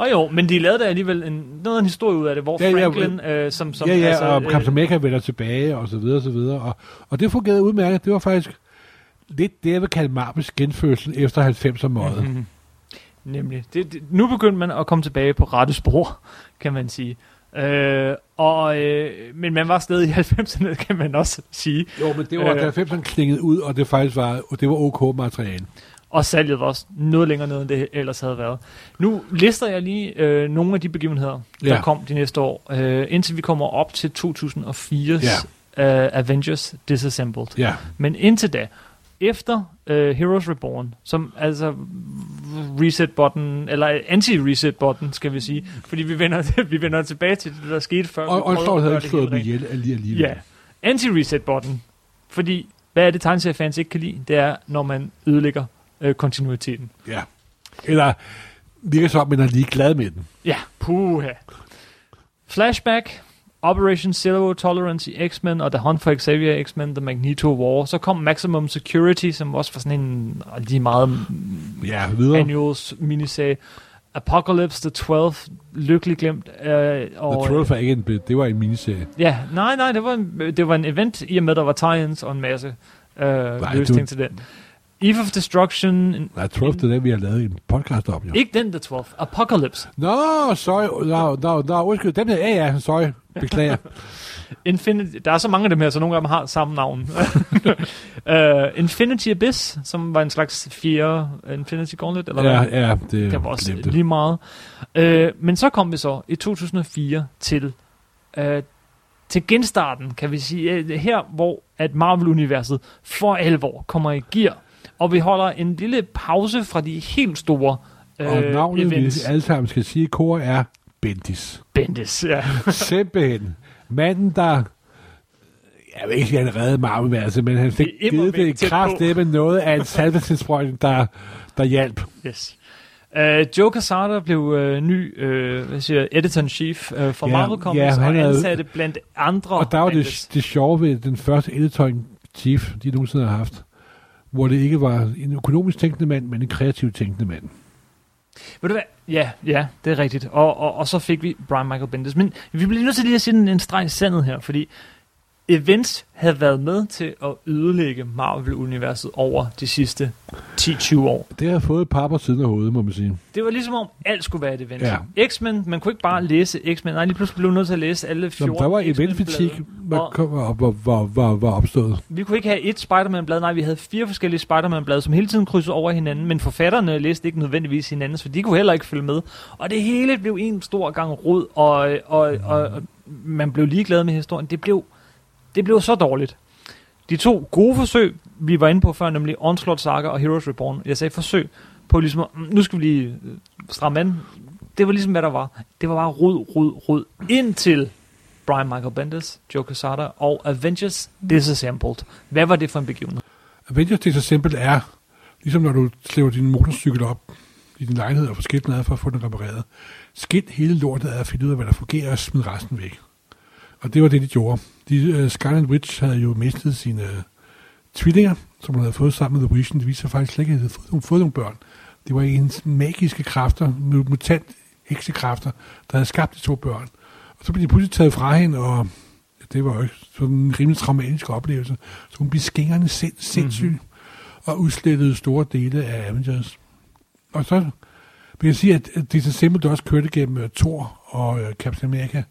A: Og jo, men de lavede da alligevel en, noget af en historie ud af det, hvor
B: Ja, ja,
A: Franklin, øh, som, som
B: ja, ja,
A: altså,
B: og
A: øh,
B: Captain America vender tilbage, og så videre, og så videre. Og, og det fungerede udmærket. Det var faktisk lidt det, jeg vil kalde Marvels genfødsel efter 90'er måde.
A: Mhm. Nemlig. Det, det, nu begyndte man at komme tilbage på rette spor, kan man sige. Øh, og, øh, men man var stadig i 90'erne, kan man også sige.
B: Jo, men det var,
A: Øh.
B: da 90'erne klingede ud, og det faktisk var, det var ok materiale.
A: Og salget var også noget længere ned, end det ellers havde været. Nu lister jeg lige øh, nogle af de begivenheder, der
B: Ja.
A: kom de næste år, øh, indtil vi kommer op til 2004's ja. uh, Avengers Disassembled.
B: Ja,
A: Men indtil da, efter uh, Heroes Reborn, som altså reset button, eller anti-reset button, skal vi sige, fordi vi vender, [laughs] vi vender tilbage til det, der skete før.
B: og
A: at
B: havde ikke slået dem ihjel alligevel.
A: Ja, anti-reset button. Fordi, hvad er det tegneseriefans ikke kan lide? Det er, når man ødelægger øh, kontinuiteten.
B: ja. Eller virker som, man er lige glad med den.
A: Ja, puha. Flashback, Operation Zero Tolerance i X-Men, og The Hunt for Xavier X-Men, The Magneto War. Så kom Maximum Security, som også var sådan en rigtig meget
B: Ja, videre.
A: annuals miniserie. Apocalypse The 12, lykkelig glemt. Øh, og,
B: The 12 var ikke en, be- det var en miniserie.
A: Ja, nej, nej, det var, en, det var en event, i og med, der var tie-ins og en masse øh, løse
B: du-
A: ting til den. Eve of Destruction,
B: Nej, 12 det er den, vi har lavet en podcast om, jo.
A: ikke den The 12, Apocalypse.
B: Nå, sorry. Nå, nå, nå, undskyld. Dem der, ja, ja, sorry. Beklager. [laughs]
A: Infinity, der er så mange af dem her, så nogle af dem har samme navn. [laughs] uh, Infinity Abyss, som var en slags fjerde Infinity Gauntlet, eller
B: ja,
A: hvad?
B: ja, det,
A: Det var også
B: glemte.
A: lige meget. Uh, men så kom vi så i 2004 til, uh, til genstarten, kan vi sige. Uh, her, hvor at Marvel-universet for alvor kommer i gear. Og vi holder en lille pause fra de helt store uh,
B: Og navnet, vi
A: events.
B: alle sammen skal sige i kor, er Bendis.
A: Bendis, ja. [laughs]
B: Simpelthen. Manden, der... Jeg ved ikke, han reddede Marvel-værelset, men han fik
A: Det
B: givet det
A: tæt
B: kraft med noget af en salvetinsprøjtning, der, der hjalp.
A: Yes. Uh, Joe Quesada blev uh, ny uh, hvad siger, editor-in-chief uh, for
B: Ja,
A: Marvel Comics,
B: ja, han
A: og ansatte blandt andre
B: Og der var det, det sjove ved den første editor-chief, de nogensinde har haft, hvor det ikke var en økonomisk tænkende mand, men en kreativ tænkende mand.
A: Ved du hvad? Ja, ja, det er rigtigt. Og, og, og så fik vi Brian Michael Bendis. Men vi bliver nødt til lige at sige en, en streg i sandet her, fordi events havde været med til at ødelægge Marvel-universet over de sidste 10-20 år.
B: Det har fået et par på siden af hovedet, må man sige.
A: Det var ligesom om alt skulle være et event.
B: Ja.
A: X-Men, man kunne ikke bare læse X-Men. Nej, lige pludselig blev nødt til at læse alle 14
B: Nå, der var eventfatik, var, var, var, var, var, opstået.
A: Vi kunne ikke have et Spider-Man-blad, nej, vi havde fire forskellige Spider-Man-blade, som hele tiden krydsede over hinanden, men forfatterne læste ikke nødvendigvis hinandens, for de kunne heller ikke følge med. Og det hele blev en stor gang rod, og, og, og, og man blev ligeglad med historien. Det blev, det blev så dårligt. De to gode forsøg, vi var inde på før, nemlig Onslaught Saga og Heroes Reborn. Jeg sagde forsøg på ligesom, mm, nu skal vi lige øh, stramme an. Det var ligesom, hvad der var. Det var bare rod, rod, rod. Indtil Brian Michael Bendis, Joe Quesada og Avengers Disassembled. Hvad var det for en begivenhed?
B: Avengers Disassembled er, ligesom når du slæver din motorcykel op i din lejlighed og får skilten ad for at få den repareret. Skilt hele lortet af at finde ud af, hvad der fungerer, og smid resten væk. Og det var det, de gjorde. De, uh, Scarlet Witch havde jo mistet sine uh, tvillinger, som hun havde fået sammen med The Vision. Det viste sig faktisk slet ikke, at de havde fået, fået nogle børn. Det var ens magiske kræfter, mutant heksekræfter, der havde skabt de to børn. Og så blev de pludselig taget fra hende, og det var jo ikke sådan en rimelig traumatisk oplevelse. Så hun blev skingerne sind, sindssyg, mm-hmm. og udslettede store dele af Avengers. Og så vil jeg sige, at at Disassembled også kørte gennem uh, Thor og uh, Captain America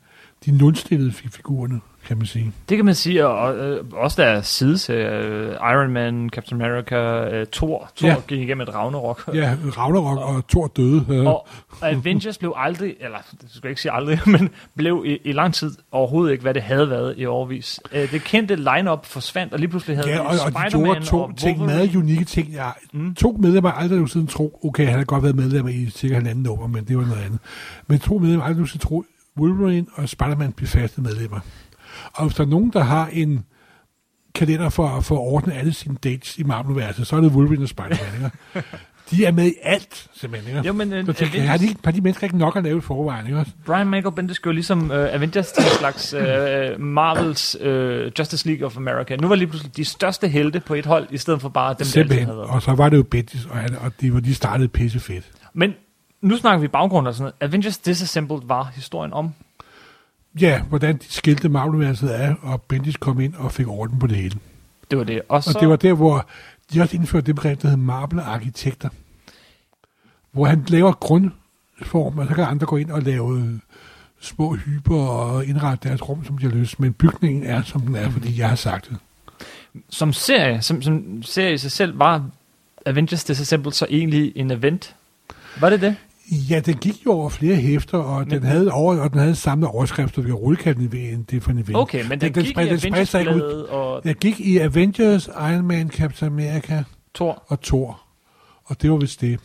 B: de nulstillede fi- figurerne, kan man sige.
A: Det kan man sige, og øh, også der er sideserier, øh, Iron Man, Captain America, øh, Thor. Thor
B: Ja.
A: gik igennem et Ragnarok.
B: Ja, Ragnarok og Thor døde. Øh,
A: Og Avengers blev aldrig, eller det skal jeg ikke sige aldrig, [laughs] men blev i, i lang tid overhovedet ikke, hvad det havde været i overvis. Øh, det kendte line-up forsvandt, og lige pludselig havde
B: ja, og, og de
A: Spider-Man
B: gjorde to
A: og
B: ting, meget unikke ting. Jeg,
A: Mm.
B: To medlemmer aldrig nogensinde tro, okay, han har godt været medlem i cirka halvanden år, men det var noget andet. Men to medlemmer aldrig nogensinde tro, Wolverine og Spider-Man bliver faste medlemmer. Og hvis der er nogen, der har en kalender for, for at ordne alle sine dates i Marvel-universet, så er det Wolverine og Spider-Man. ikke? [laughs] De er med i alt, simpelthen. Ikke?
A: Jo, men øh,
B: Så tænker jeg, har de, ikke- har de mennesker ikke nok at lave i forvejen? Ikke?
A: Brian Michael Bendis gjorde ligesom øh, Avengers til en slags øh, Marvels øh, Justice League of America. Nu var lige pludselig de største helte på et hold, i stedet for bare dem, der altid
B: Simpelthen.
A: havde været.
B: Og så var det jo Bendis, og, han, og de, var- de startede pisse fedt.
A: Men nu snakker vi baggrund og sådan noget. Avengers Disassembled var historien om.
B: Ja, hvordan de skilte Marvel-universet af, og Bendis kom ind og fik orden på det hele.
A: Det var det. Og så,
B: Og det var der, hvor de også indførte det begreb, der hedder Marvel-arkitekter. Hvor han laver grundform, og så kan andre gå ind og lave øh, små hyper og indrette deres rum, som de har lyst. Men bygningen er, som den er, fordi jeg har sagt det.
A: som serie, som, som serie i sig selv, var Avengers Disassembled så egentlig en event? Var det det?
B: Ja, den gik jo over flere hæfter, og
A: Men-
B: den havde, over, og den havde samme overskrifter ved rullekanten i en det for en event.
A: Okay, men den,
B: Den-
A: den
B: den
A: gik
B: spred-
A: i
B: den spredte sig ikke ud.
A: Og
B: Jeg gik i Avengers, Iron Man, Captain America
A: Thor.
B: og Thor. Og det var vist det.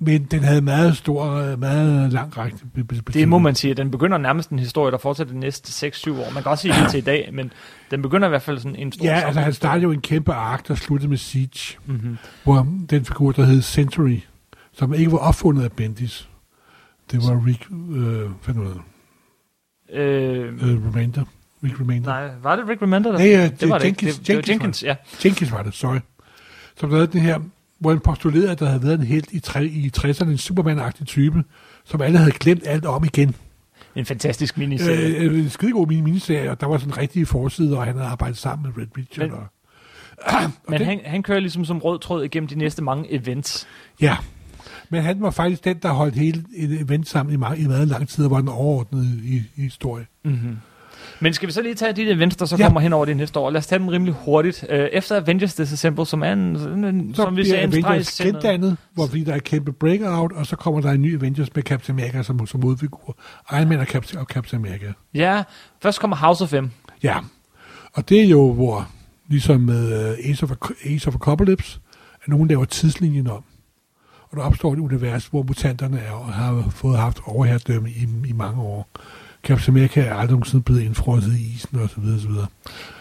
B: Men den havde meget stor, meget lang række. be- be-
A: Det
B: betydning.
A: må man sige. Den begynder nærmest en historie, der fortsætter de næste 6-7 år. Man kan også sige det til i dag, men den begynder i hvert fald sådan en stor
B: Ja, altså han startede jo en kæmpe ark, der sluttede med Siege,
A: Mm-hmm.
B: hvor den figur, der hed Century, som ikke var opfundet af Bendis. Det var Rick, øh, hvad nu?
A: Øh,
B: øh, Remender. Rick Remender.
A: nej, var det Rick Remender? Der?
B: Nej, ja, det,
A: det var det
B: Jenkins,
A: ikke. Det, det var
B: Jenkins,
A: Jenkins, ja.
B: Jenkins var det, sorry. Som havde den her, hvor han postulerede, at der havde været en helt i, tre, i 60'erne, en Superman-agtig type, som alle havde glemt alt om igen.
A: En fantastisk miniserie.
B: Øh, øh, en skidegod mini miniserie, og der var sådan rigtige forsider, og han havde arbejdet sammen med Red Richard.
A: Men-
B: og, [clears throat]
A: Men
B: det-
A: han, han kører ligesom som rød tråd igennem de næste mange events.
B: ja, men han var faktisk den, der holdt hele et event sammen i, meget, i meget lang tid, og var den overordnede i, i historie.
A: Mm-hmm. Men skal vi så lige tage de events, der så
B: Ja.
A: kommer hen over det næste år? Lad os tage dem rimelig hurtigt. Øh, efter Avengers Disassemble, som er en, en
B: Så
A: som vi sagde, en
B: Avengers gendannet, hvor fordi der er kæmpe breakout, og så kommer der en ny Avengers med Captain America som, som modfigur. Iron Man og Captain, og Captain America.
A: Ja, først kommer House of M.
B: Ja, og det er jo, hvor ligesom med uh, Ace, of, Ace of Apocalypse, at nogen laver tidslinjen om. Og der opstår et univers, hvor mutanterne er, og har fået haft overherredømme i, i mange år. Captain America er aldrig nogensinde blevet indfrosset i isen, og så videre, så videre.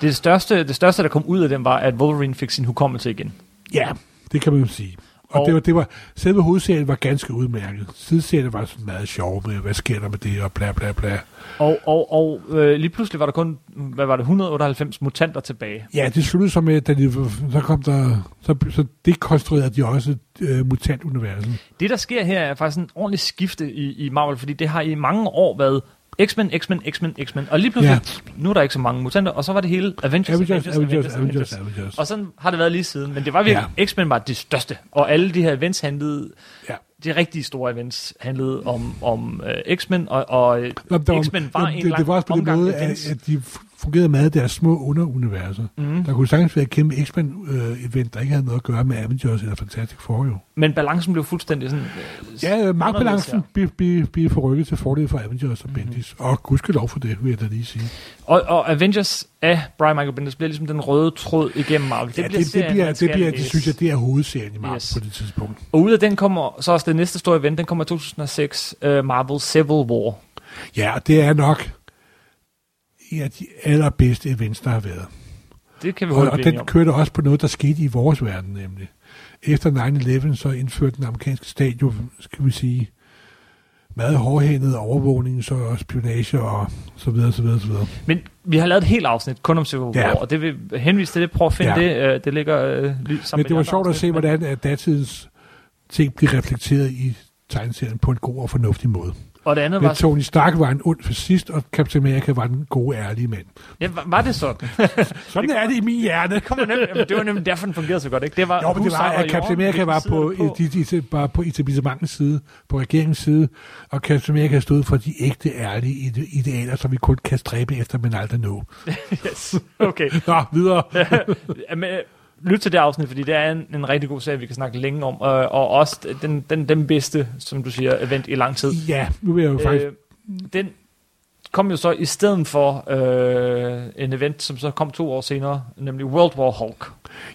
A: Det største, det største, der kom ud af dem, var, at Wolverine fik sin hukommelse igen.
B: Ja, det kan man jo sige. Og,
A: Og-
B: det var, det var, selve hovedserien var ganske udmærket. Sideserien var sådan meget sjov med, hvad sker der med det, og bla bla bla.
A: Og, og, og øh, lige pludselig var der kun, hvad var det, 198 mutanter tilbage.
B: Ja, det sluttede så med, da de, så kom der, så, så dekonstruerede de også øh, mutantuniverset.
A: Det, der sker her, er faktisk en ordentlig skifte i, i Marvel, fordi det har i mange år været X-Men, X-Men, X-Men, X-Men, og lige pludselig, ja. nu er der ikke så mange mutanter, og så var det hele Avengers,
B: Avengers,
A: Avengers,
B: Avengers,
A: Avengers,
B: Avengers, Avengers.
A: Og sådan har det været lige siden, men det var virkelig, ja. X-Men var det største, og alle de her events handlede,
B: Ja.
A: de rigtige store events handlede om, om uh, X-Men, og, og øh, X-Men var
B: jamen,
A: en
B: det,
A: lang
B: det var også på den måde, at, at de fungerede meget af deres små underuniverser.
A: Mhm.
B: Der kunne sagtens være et kæmpe X-Men-event, der ikke havde noget at gøre med Avengers eller Fantastic Four, jo.
A: Men balancen blev fuldstændig sådan... øh,
B: Ja, øh, magtbalancen bliver, bliver, bliver forrykket til fordel for Avengers og
A: Mhm.
B: Bendis. Og gudskelov for det, vil jeg da lige sige.
A: Og, og Avengers af Brian Michael Bendis bliver ligesom den røde tråd igennem Marvel.
B: Det, ja, det, det,
A: serien,
B: bliver, det, bliver, det synes jeg, det er hovedserien i Marvel
A: Yes.
B: på det tidspunkt.
A: Og ud af den kommer så også det næste store event, den kommer i 2006, uh, Marvel Civil War.
B: Ja, det er nok en af de allerbedste events, der har været.
A: Det kan vi
B: Og, og den
A: om.
B: kørte også på noget, der skete i vores verden, nemlig. Efter 9-11, så indførte den amerikanske stat jo, skal vi sige, meget hårdhændet overvågning, så og spionage og så videre, så videre, så videre.
A: Men vi har lavet et helt afsnit kun om Civil War,
B: Ja.
A: og det vil henvise til det. Prøv at finde
B: Ja.
A: det. Uh, det ligger lige sammen
B: Men det
A: de
B: var sjovt at se, hvordan at datidens ting bliver reflekteret i tegneserien på en god og fornuftig måde.
A: Og det andet
B: Men
A: var...
B: Tony Stark var en ond fascist, og Captain America var den gode, ærlige mand.
A: Ja, var, var det sådan? [laughs]
B: Sådan er det i min hjerne.
A: Kom nemlig, jamen, det var nemlig derfor, den fungerede så godt, ikke? Det var,
B: Jo, men det var, at Captain America var på,
A: er
B: de, de, de, var på etablissementets side, på regeringens side, og Captain America stod for de ægte, ærlige ide- idealer, som vi kun kan stræbe efter, men aldrig nå. [laughs]
A: Yes, okay.
B: Nå, videre. [laughs]
A: Jamen, øh, lyt til det afsnit, fordi det er en, en rigtig god serie, vi kan snakke længe om, og, og også den, den, den bedste, som du siger, event i lang tid.
B: Ja, nu vil jeg jo faktisk...
A: Øh, den kom jo så i stedet for øh, en event, som så kom to år senere, nemlig World War Hulk.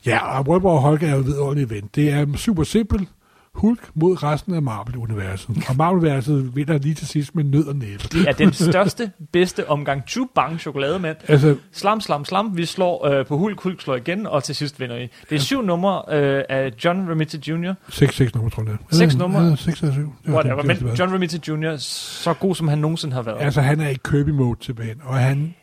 B: Ja, og World War Hulk er jo et vidunderligt event. Det er super simpelt. Hulk mod resten af Marvel-universet. Og Marvel-universet vinder lige til sidst med nød og næppe.
A: Det er den største, bedste omgang. Chu bang chokolademand.
B: Altså,
A: Slam, slam, slam. Vi slår øh, på Hulk, Hulk slår igen, og til sidst vinder I. Det er syv numre øh, af John Romita Jr.
B: 6-6 nummer, tror jeg. det.
A: Seks numre?
B: Ja, 6 og 7.
A: Whatever. Men John Romita Jr. så god, som han nogensinde har været.
B: Altså, han er i Kirby-mode tilbage, og han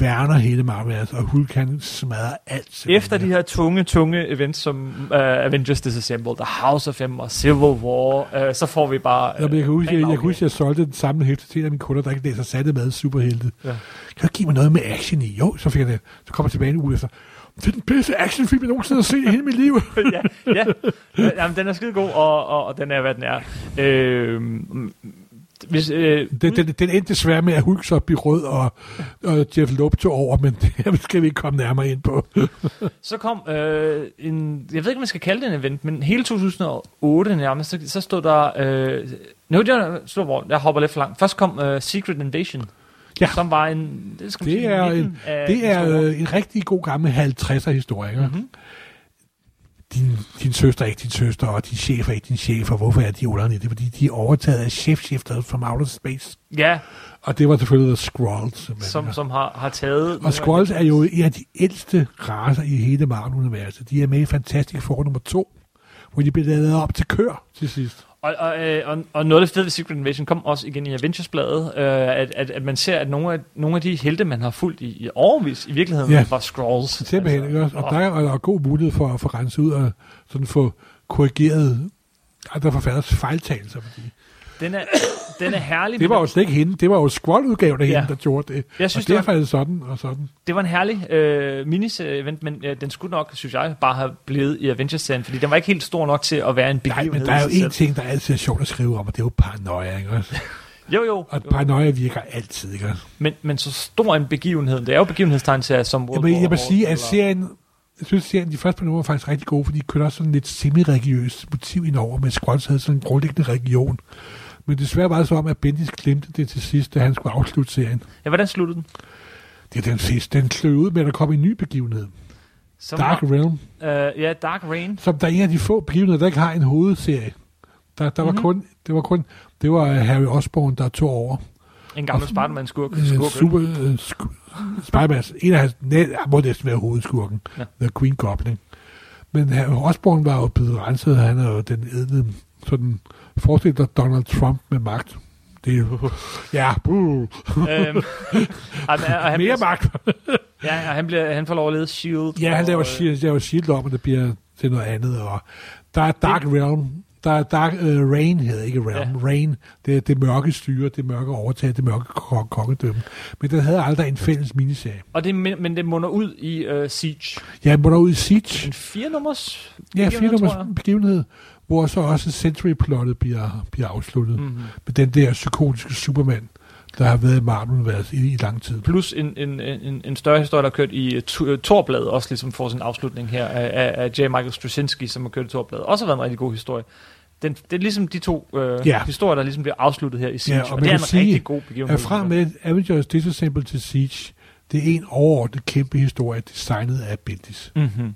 B: værner hele Marvel, altså, og Hulk kan smadre alt. simpelthen.
A: Efter de her tunge, tunge events som uh, Avengers Disassembled, The House of M og Civil War, uh, så får vi bare... Uh,
B: Nå, men jeg kan huske, jeg, jeg,
A: ren
B: huske, jeg solgte den samme hæfte til en af mine kunder, der ikke læser satte med superhelte.
A: Ja.
B: Kan du give mig noget med action i? Jo, så fik jeg det. Så kommer jeg tilbage en uge efter. Det er den bedste actionfilm, jeg nogensinde har set i hele mit liv. [laughs]
A: ja, ja. Jamen, den er skide god, og, og, og den er, hvad den er. Øh, hvis, øh,
B: Den, den, den endte desværre med at Hulk så blive rød, og, og Jeff Loeb tog over, men det skal vi ikke komme nærmere ind på. [laughs]
A: Så kom øh, en, jeg ved ikke, om man skal kalde det en event, men hele 2008 nærmest, så, så stod der, øh, nu jeg, stod, hvor, jeg hopper lidt for langt. Først kom øh, Secret Invasion,
B: Ja.
A: som var en, det, skal
B: Det
A: sige,
B: er, en, det er øh, en rigtig god gammel 50'er historie. ikke? Din, din søster er ikke din søster, og din chef er ikke din chef, og hvorfor er de underlige? Det er fordi, de er overtaget af chefskifter fra Outer Space.
A: Ja,
B: Og det var selvfølgelig The Skrulls.
A: som, som har, har taget...
B: Og Skrulls er jo en af de ældste raser i hele Marvel-universet. De er med i Fantastic Four nummer 2, hvor de bliver lavet op til kør til sidst.
A: Og, og, øh, og, og noget af det fede ved Secret Invasion kom også igen i Avengers-bladet, øh, at, at, at man ser, at nogle af, nogle af de helte, man har fulgt i, i overvis, i virkeligheden
B: Ja.
A: var Skrulls.
B: Simpelthen, ikke også? Og der er, der er god mulighed for at få renset ud og sådan få korrigeret andre forfatters fejltagelser. Fordi
A: Den er, den er herlig.
B: det var jo slet ikke hende. Det var jo Skrold-udgaven af
A: Ja.
B: hende, der gjorde det.
A: Jeg synes,
B: og
A: det var-
B: derfor er det sådan og sådan.
A: Det var en herlig øh, miniserie-event, men øh, den skulle nok, synes jeg, bare have blevet i Avengers-serien, fordi den var ikke helt stor nok til at være en
B: Nej,
A: begivenhed.
B: men der er jo en ting, der altid er sjovt at skrive om, og det er jo paranoia, ikke også?
A: Jo, jo.
B: Og paranoia virker altid, ikke?
A: Men, men så stor en begivenhed, det er jo begivenhedstegnserier som World
B: Jamen, jeg vil sige, at serien, jeg synes, serien, de første par numre var faktisk rigtig gode, fordi de kørte også sådan lidt semi-religiøst motiv indover, men Skrulls havde sådan en grundlæggende religion. Men desværre var det så om, at Bendis glemte det til sidst, da han skulle afslutte serien.
A: Ja, hvordan sluttede den?
B: Det er den sidste. Den slog ud med, at der kom en ny begivenhed.
A: Som
B: Dark
A: var,
B: Realm.
A: øh, ja, Dark Rain.
B: Som der er en af de få begivenheder, der ikke har en hovedserie. Der, der
A: Mhm.
B: var kun, det var kun, det var Harry Osborn, der tog over.
A: En gammel Spider-Man-skurk.
B: Øh,
A: skurk,
B: super, øh, sk- Spider-Man, en af hans, næ, må næsten være hovedskurken.
A: Ja.
B: The Queen Goblin. Men Osborn var jo blevet renset, han er jo den edle, sådan, forestil dig Donald Trump med magt. Det er jo, [laughs] ja, buh,
A: øhm, og, og han,
B: mere
A: bliver,
B: magt.
A: ja, og han, bliver, han får lov at lede S.H.I.E.L.D.
B: Ja, han
A: og,
B: laver,
A: øh,
B: shield, laver shield om, og det bliver til noget andet. Og der er Dark Realm. Der er Dark uh, Rain, hedder ikke Realm. Ja. Rain, det det mørke styre, det mørke overtag, det mørke ko- kongedømme. Men den havde aldrig en fælles miniserie.
A: Og det, men, men det munder ud i uh, Siege.
B: Jeg må ud i Siege.
A: En fire nummers
B: Ja, fire
A: begivenhed,
B: hvor så også Century-plottet bliver, bliver afsluttet. Mm.
A: Mhm.
B: Med den der psykotiske Superman, der har været i Marvel-universet i, i lang tid.
A: Plus en, en, en, en større historie, der har kørt i uh, Torbladet, også ligesom får sin afslutning her af, af, af J. Michael Straczynski, som har kørt i Torbladet. Også har været en rigtig god historie. Den, det er ligesom de to øh,
B: Ja.
A: historier, der ligesom bliver afsluttet her i Siege.
B: Ja,
A: og,
B: og
A: det er en
B: sige,
A: rigtig god begivenhed.
B: Fra med Avengers Disassemble til Siege, det er en overordnet kæmpe historie, designet af Bendis.
A: Mm-hmm.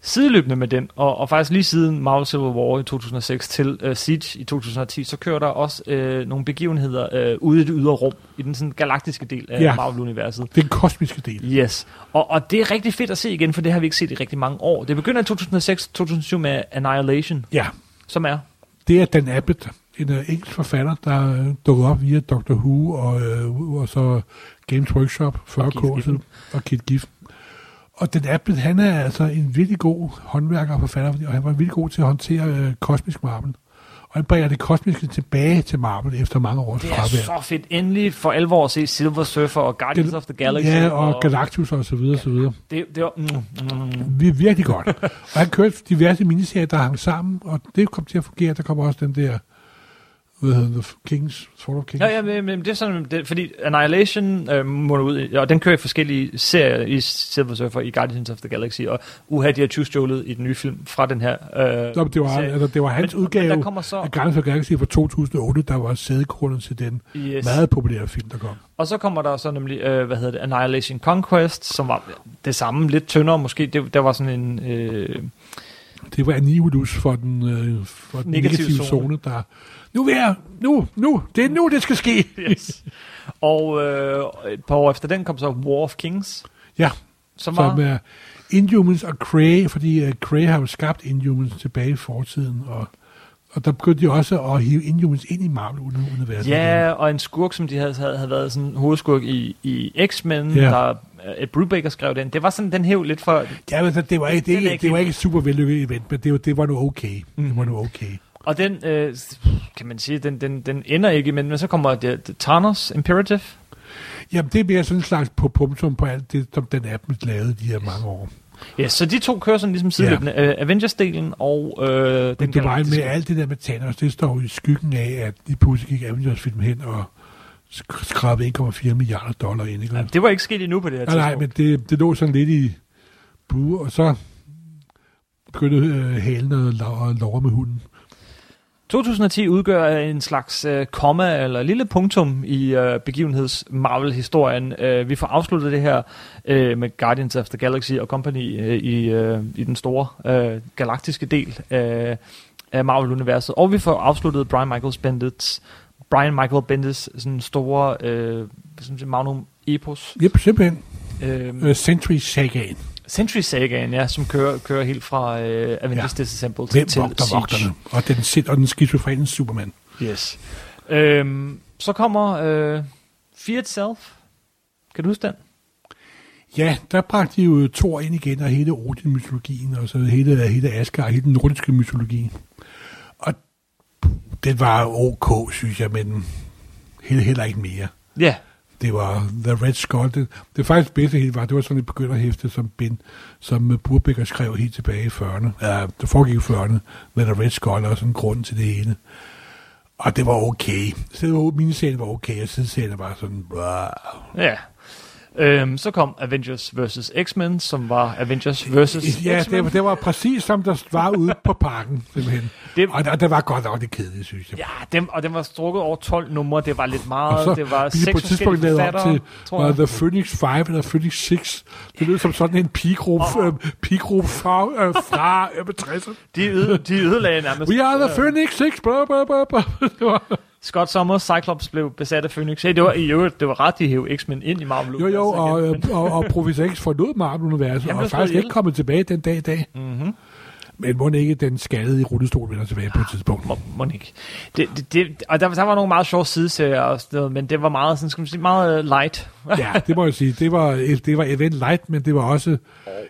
A: Sideløbende med den, og, og faktisk lige siden Marvel Civil War i 2006 til uh, Siege i 2010, så kører der også uh, nogle begivenheder uh, ude i det ydre rum, i den sådan galaktiske del af
B: Ja.
A: Marvel-universet.
B: Er den kosmiske del.
A: Yes, og, og det er rigtig fedt at se igen, for det har vi ikke set i rigtig mange år. Det begynder i 2006-2007 med Annihilation,
B: Ja,
A: som er
B: det er Dan Abbott, en uh, engelsk forfatter, der uh, dukkede op via Doctor Who og, uh, og så Games Workshop, 40
A: Og Keith
B: k
A: Giffen.
B: og Kit Giffen. Og Dan Abbott, han er altså en virkelig god håndværker og forfatter, og han var virkelig god til at håndtere uh, kosmisk marvel. Og han bringer det kosmiske tilbage til Marvel efter mange års
A: Det er
B: fravær.
A: så fedt. Endelig for alvor at se Silver Surfer og Guardians
B: Gal-
A: of the Galaxy.
B: Ja, og Galactus og så videre, så videre.
A: Det, det var... Mm, mm, mm.
B: Vi er virkelig godt. og han kørte diverse miniserier, der hang sammen, og det kom til at fungere. Der kommer også den der, hvad hedder det, Kings, Sword of Kings.
A: Ja, ja, men, det er sådan, det, fordi Annihilation øh, munder ud, og den kører i forskellige serier i Silver Surfer, i Guardians of the Galaxy, og uha, de har tyvstjålet i den nye film fra den her øh,
B: Nå, det, var,
A: serie.
B: altså, det var hans
A: men,
B: udgave
A: Men så,
B: af Guardians of the Galaxy fra 2008, der var sædekonen til den
A: yes.
B: meget populære film, der kom.
A: og så kommer der så nemlig, øh, hvad hedder det, Annihilation Conquest, som var det samme, lidt tyndere måske, det, der var sådan en... Øh,
B: Det var Annihilus for den, øh, for den
A: Negativ
B: negative,
A: zone.
B: zone. der... Nu vil jeg, nu, nu, det er nu, det skal ske. [laughs]
A: yes. og øh, et par år efter den kom så War of Kings,
B: Ja,
A: som var...
B: som er Inhumans og Cray, fordi uh, har jo skabt Inhumans tilbage i fortiden, og, og der begyndte de også at hive Inhumans ind i Marvel-universet.
A: Ja, og en skurk, som de havde, havde, været sådan hovedskurk i, i X-Men,
B: Ja.
A: der øh, Ed Brubaker skrev den. Det var sådan, den hæv lidt for...
B: Ja, men det var ikke, det, det, det var ikke et super vellykket event, men det, var- det var nu okay. Mm. Det var nu okay.
A: Og den, øh, kan man sige, den, den, den ender ikke, men, men så kommer det, det Thanos Imperative.
B: Jamen, det er mere sådan en slags på punktum på alt det, som den app lavede de her mange år.
A: Ja, så de to kører sådan ligesom sideløbende. Ja. Uh, Avengers-delen og øh, den
B: Men det var med alt det der med Thanos, det står jo i skyggen af, at de pludselig gik Avengers-film hen og sk- skrabede 1,4 milliarder dollar ind. Ikke?
A: Ja, det var ikke sket endnu på det her
B: Nej, nej,
A: tidspunkt.
B: men det, det lå sådan lidt i bue, og så begyndte øh, halen at lo- at love med hunden.
A: 2010 udgør en slags øh, komma eller lille punktum i øh, begivenheds Marvel-historien. Øh, vi får afsluttet det her øh, med Guardians of the Galaxy og Company øh, i, øh, i den store øh, galaktiske del af, af Marvel-universet. Og vi får afsluttet Brian Michael Bendits, Brian Michael Bendis sådan store øh, sådan magnum epos.
B: Yep, simpelthen.
A: Øh,
B: Øh, Century Sagaen.
A: Century Sagaen, ja, som kører, kører helt fra øh, Avengers
B: Ja.
A: Disassembled
B: Hvem
A: til
B: vogter
A: Siege.
B: Og den, sit- og den skizofrene Superman.
A: Yes. Øhm, så kommer øh, Fear Itself. Kan du huske den?
B: Ja, der bragte de jo Thor ind igen, og hele Odin-mytologien, og så hele, hele Asgard, hele den nordiske mytologi. Og det var ok, synes jeg, men heller, heller ikke mere.
A: Ja.
B: Det var The Red Skull. Det, det faktisk bedste helt var, det var sådan et begynderhæfte, som, ben, som øh, Burbecker skrev helt tilbage i 40'erne. Ja, det foregik i 40'erne med The Red Skull, og sådan en grund til det hele. Og det var okay. Så det var, miniserien var okay, og sideserien var sådan... Blah.
A: Ja. Øhm, så kom Avengers vs. X-Men, som var Avengers vs.
B: Ja,
A: X-Men.
B: det, det var præcis som der var ude på parken, simpelthen.
A: Det-
B: og, og det var godt nok det kedelige, synes jeg.
A: Ja, dem, og den var strukket over 12 numre. Det var lidt
B: og
A: meget.
B: så
A: det var seks
B: på et tidspunkt lavet op til uh, The Phoenix 5 eller Phoenix 6. Det lød som sådan en pigruppe uh, pigruppe fra, uh, fra uh, 60'erne.
A: De, øde, de ødelagde nærmest.
B: We are the
A: øh,
B: Phoenix 6, blah, blah, blah, blah. [laughs]
A: Scott Summers, Cyclops blev besat af Phoenix. Hey, det var i øvrigt, det var ret, de hævde X-Men ind i Marvel.
B: jo, jo, og,
A: igen,
B: øh, og, og Professor X forlod Marvel-universet, og er faktisk ikke kommet tilbage den dag i dag.
A: Mm-hmm.
B: Men må ikke den skaldede i rullestol vender tilbage på et tidspunkt.
A: Må, må ikke. Det, det, det, og der, der var nogle meget sjove sideserier og sådan noget, men det var meget, sådan, skal man sige, meget øh, light. [laughs]
B: Ja, det må jeg sige. Det var, det var event light, men det var også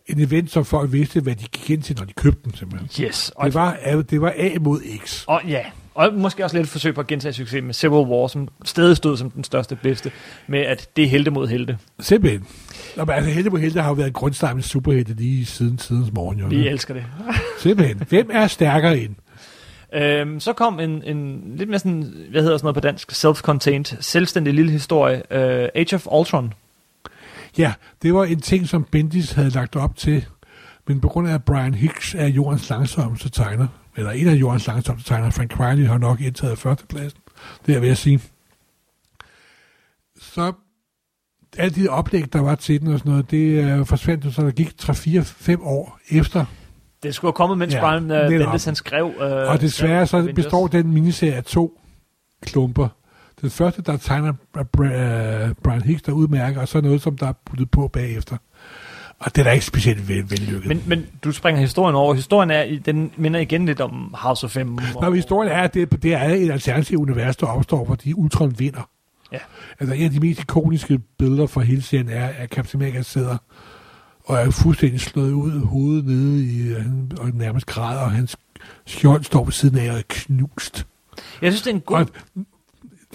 B: en event, som folk vidste, hvad de gik ind til, når de købte den, simpelthen.
A: Yes. Og,
B: Det var, det var A mod X.
A: og ja, og måske også lidt et forsøg på at gentage succes med Civil War, som stadig stod som den største bedste, med at det er helte mod helte.
B: Simpelthen. Nå, men altså, Helte på Helte har jo været med superhelte lige siden tidens morgen. Jo.
A: Vi elsker det. [laughs]
B: Simpelthen. Hvem er stærkere end?
A: Øhm, så kom en, en lidt mere sådan, hvad hedder sådan noget på dansk, self-contained, selvstændig lille historie, uh, Age of Ultron.
B: Ja, det var en ting, som Bendis havde lagt op til, men på grund af, Brian Hicks er jordens langsomste tegner, eller en af jordens langsomste tegner, Frank Riley har nok indtaget førstepladsen, det er ved at sige. Så alle de oplæg, der var til den og sådan noget, det øh, forsvandt jo, så der gik 3-4-5 år efter.
A: Det skulle have kommet, mens
B: Ja,
A: Brian
B: netop.
A: Bendis han skrev. Uh,
B: og desværre så
A: Avengers.
B: består den miniserie af to klumper. Den første, der tegner Bra- Brian Hicks, der udmærker, og så noget, som der er puttet på bagefter. Og det er ikke specielt vel, vellykket.
A: Men, men du springer historien over. Historien er, den minder igen lidt om House of M.
B: Nå, men historien er, at det, det er et alternativt univers, der opstår, fordi Ultron vinder.
A: Ja.
B: Altså en af de mest ikoniske billeder fra hele serien er, at Captain America sidder og er fuldstændig slået ud hovedet nede i, øh, og nærmest græder, og hans skjold står ved siden af og er knust.
A: Jeg synes, det er en god...
B: Og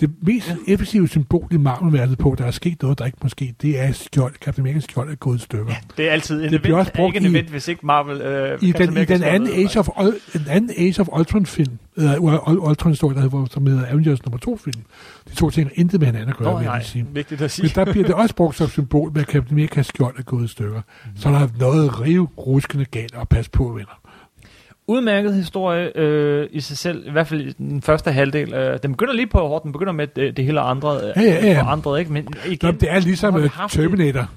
B: det mest ja. effektive symbol i Marvel-verdenen på, der er sket noget, der ikke måske, det er skjold. Captain America's skjold er gået i stykker. Ja,
A: det er altid en
B: Det
A: event,
B: bliver også
A: er ikke en
B: brugt i-
A: event, hvis ikke Marvel... Øh,
B: I den, i den anden Age of, den anden Age of Ultron-film, eller Ul- Ultron-historie, der hedder, som hedder Avengers nummer 2-film, de to ting har intet med hinanden at gøre,
A: Nå,
B: vil jeg sige.
A: vigtigt at sige.
B: Men der bliver det også brugt som symbol med, at Captain America's skjold er gået i stykker. Så der er noget rive ruskende galt at passe på, venner.
A: Udmærket historie øh, i sig selv, i hvert fald i den første halvdel. Øh, den begynder lige på hårdt, den begynder med, det, det hele er andre, øh,
B: Ja, ja, ja.
A: forandret, ikke? Men igen,
B: Nå, det er ligesom øh, Terminator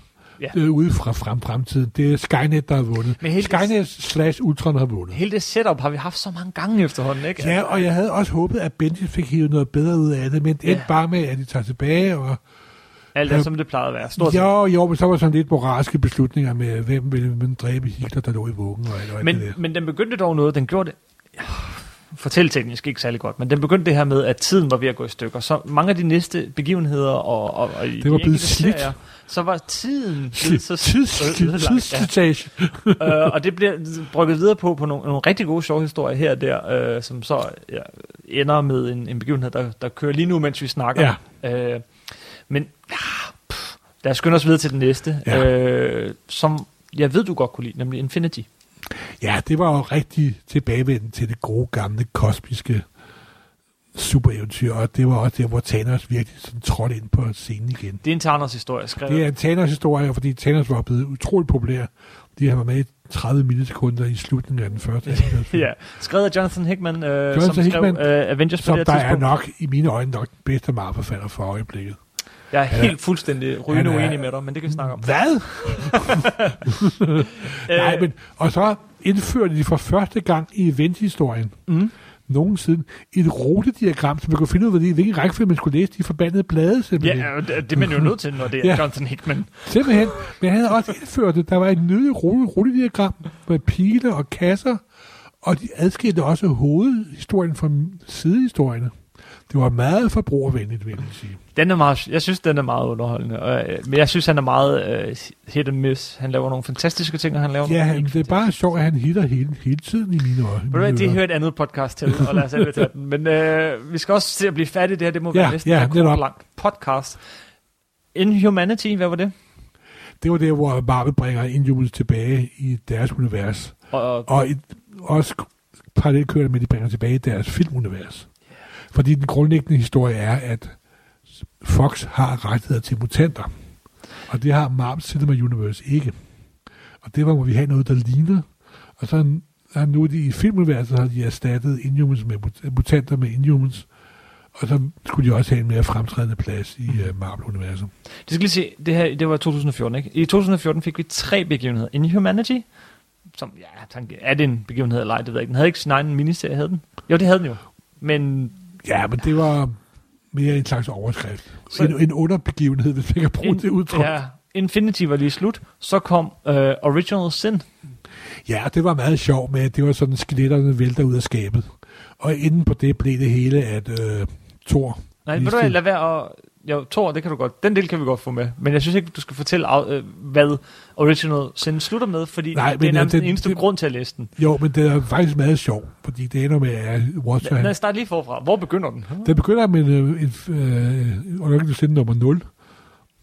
A: Ja.
B: ja. ude fra frem, fremtiden. Det er Skynet, der har vundet.
A: Men hele-
B: Skynet slash Ultron har vundet.
A: Hele det setup har vi haft så mange gange efterhånden, ikke?
B: Ja, og jeg havde også håbet, at Benji fik hivet noget bedre ud af det, men det
A: Ja.
B: endte bare med, at de tager tilbage, og
A: Alt er,
B: Ja.
A: som det plejede at være. Stort
B: jo, jo, men så var sådan lidt moralske beslutninger med, hvem ville man dræbe Hitler, der lå i vuggen, og, alt- og alt
A: Men,
B: det der.
A: men den begyndte dog noget, den gjorde det [sighs] fortælleteknisk ikke særlig godt, men den begyndte det her med, at tiden var ved at gå i stykker. Så mange af de næste begivenheder og, og, og
B: Det
A: de
B: var blevet slidt.
A: serier, så var tiden blevet så
B: Tids-
A: ødelagt, ja. Øh, og det bliver brygget videre på på nogle, nogle rigtig gode sjove historier her og der, øh, som så ja, ender med en, en begivenhed, der, der kører lige nu, mens vi snakker. Øh, men ja, pff, lad os skynde os videre til den næste,
B: Ja.
A: øh, som jeg ved, du godt kunne lide, nemlig Infinity.
B: Ja, det var jo rigtig tilbagevenden til det gode, gamle, kosmiske supereventyr, og det var også der, hvor Thanos virkelig sådan trådte ind på scenen igen.
A: Det er en Thanos historie, skrevet.
B: Det er en Thanos-historie, fordi Thanos var blevet utroligt populær, fordi han var med i 30 millisekunder i slutningen af den første. [laughs]
A: Ja, skrevet af Jonathan Hickman, øh,
B: Jonathan
A: som
B: Hickman,
A: skrev øh, Avengers på
B: Som
A: det
B: der
A: her
B: er
A: tidspunkt.
B: nok, i mine øjne, nok den bedste Marvel-forfatter for øjeblikket.
A: Jeg er helt fuldstændig rygende
B: er-
A: uenig med dig, men det kan vi snakke om.
B: Hvad? [laughs] Nej,
A: Øh,
B: men, og så indførte de for første gang i eventhistorien
A: Mm.
B: nogensinde et rutediagram, så man kunne finde ud af, hvilken- rækkefølge man skulle læse de forbandede blade, simpelthen.
A: Ja, det det er man jo nødt til, når det er [laughs]
B: Ja.
A: Jonathan Hickman.
B: Simpelthen. Men han havde også indført det. Der var et rute- rutediagram med pile og kasser, og de adskilte også hovedhistorien fra sidehistorierne. Det var meget forbrugervenligt, vil jeg sige.
A: Den er meget, jeg synes, den er meget underholdende. Og, øh, men jeg synes, han er meget øh, hit and miss. Han laver nogle fantastiske ting, og han laver
B: Ja, han, det er bare sjovt, at han hitter hele, hele tiden i mine øjne.
A: Ved du hvad, det hører et andet podcast til, og lad os tage den. Men øh, vi skal også se at blive færdige det her. Det må
B: Ja,
A: være næsten
B: ja,
A: en lang podcast. Inhumanity, hvad var det?
B: Det var der, hvor Marvel bringer Inhumans tilbage i deres univers.
A: Og,
B: Og et, også parallelt kører det med, at de bringer tilbage i deres filmunivers. Fordi den grundlæggende historie er, at Fox har rettigheder til mutanter. Og det har Marvel Cinema Universe ikke. Og det var, hvor vi have noget, der ligner. Og så er nu de, i filmuniverset har de erstattet Inhumans med mutanter med Inhumans. Og så skulle de også have en mere fremtrædende plads i uh, Marvel-universet.
A: det skal lige se, det her det var 2014, ikke? I 2014 fik vi tre begivenheder. Inhumanity, som, ja, er det en begivenhed eller ej, det ved jeg ikke. Den havde ikke sin egen miniserie, havde den? Jo, det havde den jo. Men
B: Ja, men det var mere en slags overskrift.
A: Så-
B: En, en underbegivenhed, hvis man kan bruge
A: In-
B: det udtryk. Ja.
A: Infinity var lige slut. Så kom uh, Original Sin.
B: ja, det var meget sjovt med, at det var sådan, skeletterne vælter ud af skabet. Og inden på det blev det hele, at øh, Thor...
A: Nej, ved du lad være at... Jo, Thor, det kan du godt. Den del kan vi godt få med. Men jeg synes ikke, du skal fortælle, øh, hvad Original Sin slutter med, fordi
B: Nej,
A: det er nærmest
B: øh,
A: den
B: det-
A: eneste
B: det-
A: grund til at læse den.
B: Jo, men det er faktisk meget sjovt, fordi det ender med, at Watcher...
A: Lad os starte lige forfra. Hvor begynder den?
B: det begynder med en, en, øh, Original Sin nummer 0,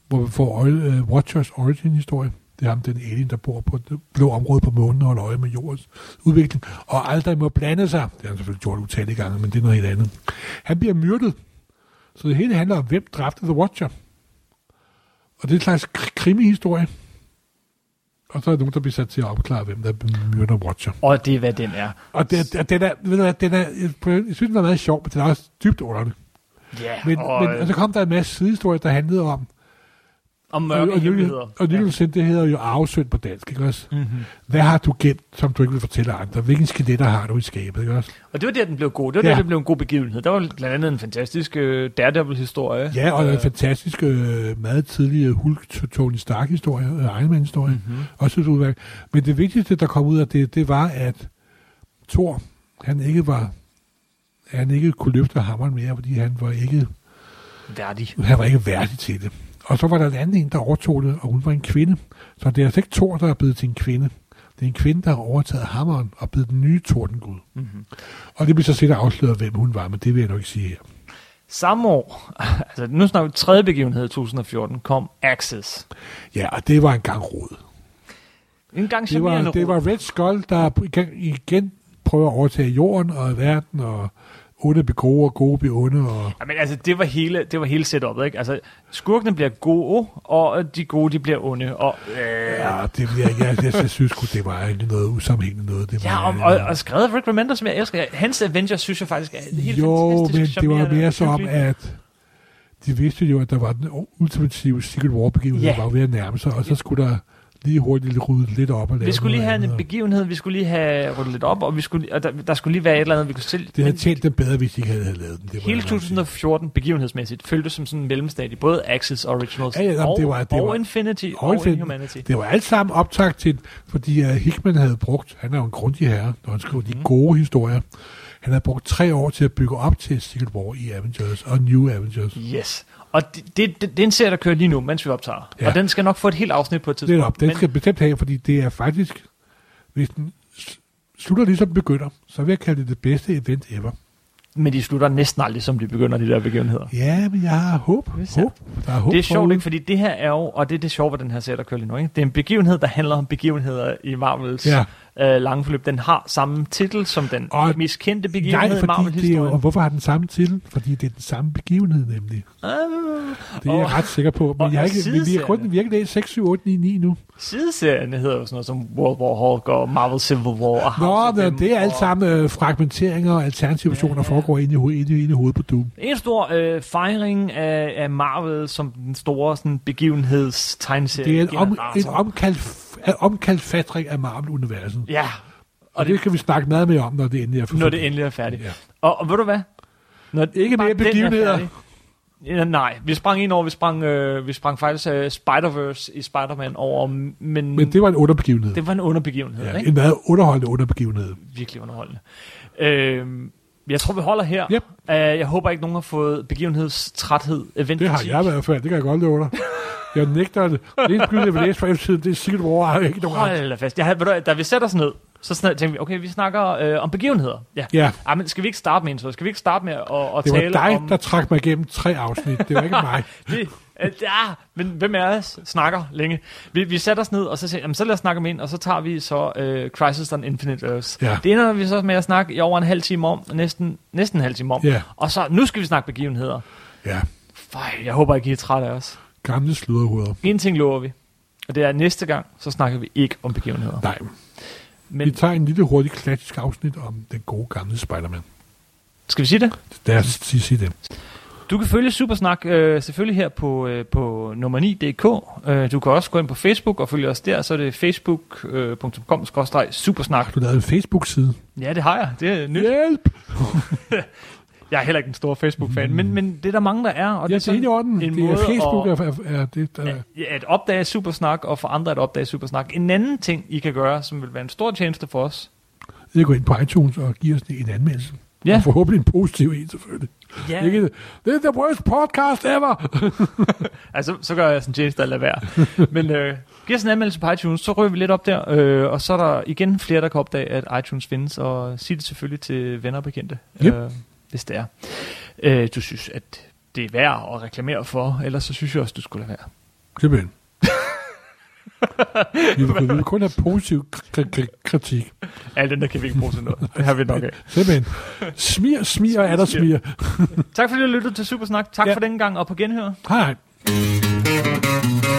B: hvor vi får øh, Watchers origin-historie. Det er ham, den alien, der bor på det blå område på månen og holder øje med jordens udvikling, og aldrig må blande sig. Det har han selvfølgelig gjort utallige gange, men det er noget helt andet. Han bliver myrdet, så det hele handler om, hvem dræbte The Watcher. Og det er en slags kr- krimihistorie. Og så er der nogen, der bliver sat til at opklare, hvem der myrder Watcher.
A: Og det er, hvad den er.
B: Og det, og den er, ved du hvad, den er, jeg synes, den var meget sjov, men den er også dybt underlig.
A: Ja,
B: Men,
A: og,
B: men og så kom der en masse sidehistorier, der handlede om og,
A: mørke
B: og,
A: hemmeligheder.
B: og Little Sin, det hedder jo arvesynd på dansk, ikke også?
A: Mm-hmm.
B: Hvad har du gemt, som du ikke vil fortælle andre? Hvilken skeletter har du i skabet, ikke også?
A: Og det var der, den blev god. Det var
B: Ja.
A: der, det blev en god begivenhed. Der var blandt andet en fantastisk øh, Daredevil-historie.
B: Ja, og
A: Øh,
B: en fantastisk, øh, meget tidlige Hulk Tony Stark-historie, øh, Iron Man-historie, mm.
A: mhm.
B: også et udværk. Men det vigtigste, der kom ud af det, det var, at Thor, han ikke var, han ikke kunne løfte hammeren mere, fordi han var ikke
A: Værdig.
B: han var ikke værdig til det. Og så var der en anden en, der overtog det, og hun var en kvinde. Så det er altså ikke Thor, der er blevet til en kvinde. Det er en kvinde, der har overtaget hammeren og blevet den nye tordengud.
A: Mm-hmm.
B: Og det bliver så senere afsløret, hvem hun var, men det vil jeg nok ikke sige her.
A: Samme år, [laughs] altså nu snakker vi tredje begivenhed i 2014, kom Axis.
B: Ja, og det var en gang rod.
A: En gang
B: Det var, det
A: rod.
B: var Red Skull, der igen, igen prøver at overtage jorden og verden, og onde bliver gode, og gode bliver onde. Og,
A: Ja, men altså, det var hele, det var hele setupet, ikke? Altså, skurkene bliver gode, og de gode, de bliver onde. Og, øh,
B: ja, det bliver jeg, jeg, jeg, jeg synes sgu, det var egentlig noget usammenhængende noget. Det var,
A: Ja, og, og, og skrevet af Rick Remender, som jeg elsker. Hans Avengers synes jeg faktisk er helt
B: jo,
A: fantastisk.
B: men det var mere så om, at de vidste jo, at der var den ultimative Secret War-begivenhed,
A: Ja.
B: der var ved at nærme sig, og så skulle der lige hurtigt rydde lidt op og
A: Vi skulle lige have en
B: andet, og
A: begivenhed, vi skulle lige have ryddet lidt op, og, vi skulle, og der, der skulle lige være et eller andet, vi kunne selv...
B: Det havde tjent dem bedre, hvis de ikke havde lavet den. Det
A: Hele
B: jeg nok sige.
A: 2014 begivenhedsmæssigt føltes som sådan en mellemstadie, både Axis Originals
B: Ja, ja, jamen,
A: og,
B: det var- det
A: og
B: var-
A: Infinity og,
B: og
A: og
B: Infinity.
A: Inhumanity.
B: Det var alt sammen optagt til, fordi uh, Hickman havde brugt, han er jo en grundig herre, når han skriver
A: Mhm.
B: de gode historier, han havde brugt tre år til at bygge op til Secret War i Avengers og New Avengers.
A: Yes. Og det, det, det, det er en serie, der kører lige nu, mens vi optager.
B: Ja.
A: Og den skal nok få et helt afsnit på et tidspunkt.
B: Det er op. Den
A: Men-
B: skal bestemt have, fordi det er faktisk, hvis den slutter ligesom den begynder, så vil jeg kalde det det bedste event ever.
A: Men de slutter næsten aldrig, som de begynder, de der begivenheder.
B: Ja, men jeg har håb. Håb. Der er håb
A: Det er sjovt, ikke? Fordi det her er jo, og det er det sjove ved den her serie, der kører lige nu, ikke? Det er en begivenhed, der handler om begivenheder i Marvels
B: Ja.
A: Ja. øh, lange forløb. Den har samme titel som den
B: Og-
A: mest kendte begivenhed
B: Nej,
A: i
B: er jo, og
A: Marvel-historien.
B: hvorfor har den samme titel? Fordi det er den samme begivenhed nemlig.
A: Ah,
B: Det er jeg
A: Og-
B: ret sikker på. Men jeg har ikke, vi, vi har kun virkelig læst 6, 7, 8, 9, 9 nu.
A: Sideserierne hedder jo sådan noget som World War Hulk og Marvel Civil War og
B: Nå,
A: House
B: men
A: M,
B: det er alt sammen øh, fragmenteringer og alternative versioner, der
A: Ja.
B: foregår inde i, ho- inde, inde i hovedet på Doom.
A: En stor øh, fejring af, af Marvel som den store sådan, begivenhedstegneserie.
B: Det er en, om, en
A: generator.
B: Omkalf, en omkalfatring af Marvel-universet.
A: Ja,
B: Og,
A: og
B: det,
A: det,
B: kan vi snakke meget mere om, når det endelig er
A: når det endelig er færdigt.
B: Ja.
A: Og, og ved du hvad? Når
B: Ikke mere
A: er
B: begivenheder.
A: Ja, nej, vi sprang ind over, vi sprang, øh, vi sprang faktisk uh, Spider-Verse i Spider-Man over, men,
B: Men det var en underbegivenhed.
A: det var en underbegivenhed,
B: ja,
A: ikke?
B: en meget underholdende underbegivenhed.
A: Virkelig underholdende. Øh, jeg tror, vi holder her.
B: Yep.
A: Uh, jeg håber ikke, nogen har fået begivenhedstræthed, event
B: Det har jeg i hvert fald, det kan jeg godt love dig. [laughs] Jeg nægter det. Det eneste jeg vil læse fra hjemmesiden, det er War, har jeg ikke nogen.
A: Hold da fast. Jeg havde, du, da vi sætter os ned, så snak, tænkte vi, okay, vi snakker øh, om begivenheder. Ja.
B: Ja,
A: Ej, men skal vi ikke starte med så? Skal vi ikke starte med at, at
B: det var
A: tale
B: dig,
A: om...
B: der trak mig igennem tre afsnit. Det var ikke [laughs] mig.
A: Det, øh, ja, men hvem af os snakker længe? Vi, vi sætter os ned, og så siger jamen, så lad os snakke om en, og så tager vi så øh, Crisis on Infinite Earths.
B: Ja.
A: Det ender vi så med at snakke i over en halv time om, næsten, næsten en halv time om.
B: Ja.
A: Og så, nu skal vi snakke begivenheder.
B: Ja,
A: Fej, jeg håber ikke, I er trætte af os.
B: Gamle sludderhoveder.
A: En ting lover vi, og det er, at næste gang, så snakker vi ikke om begivenheder.
B: Nej,
A: Men
B: vi tager en lille hurtig klassisk afsnit om den gode gamle Spider-Man.
A: skal vi sige det?
B: Lad os sige, sige det.
A: Du kan følge Supersnak øh, selvfølgelig her på, øh, på nummer 9.dk. Øh, du kan også gå ind på Facebook og følge os der, så er det facebook.com-supersnak.
B: Har du lavet en Facebook-side?
A: Ja, det har jeg. Det er nyt.
B: Hjælp! [laughs]
A: Jeg er heller ikke en stor Facebook-fan, men, men det er der mange, der er. Og
B: Ja,
A: det
B: er helt i orden.
A: en
B: Det er Facebook,
A: at-
B: er, er, er det, der,
A: Ja, at opdage Supersnak, og for andre at opdage Supersnak. En anden ting, I kan gøre, som vil være en stor tjeneste for os.
B: det gå ind på iTunes og give os en anmeldelse.
A: Ja.
B: Og forhåbentlig en positiv en, selvfølgelig.
A: Ja.
B: Ikke, det er the worst podcast ever! [laughs]
A: Altså, så gør jeg sådan en tjeneste at lade være. Men øh, giv os en anmeldelse på iTunes, så rører vi lidt op der. Øh, og så er der igen flere, der kan opdage, at iTunes findes. Og sig det selvfølgelig til venner og bekendte,
B: Yep.
A: øh, hvis det er. Øh, du synes, at det er værd at reklamere for, ellers så synes jeg også, du skulle lade være.
B: Simpelthen. [laughs] vi, vil, vi vil kun have positiv kri- kri- kritik.
A: Alt den der kan vi ikke bruge til noget. Det har vi nok af.
B: Simpelthen. Smir, smir og er der smir.
A: Tak fordi du lyttede til Supersnak. Tak
B: Ja.
A: for den gang, og på genhør.
B: Hej hej.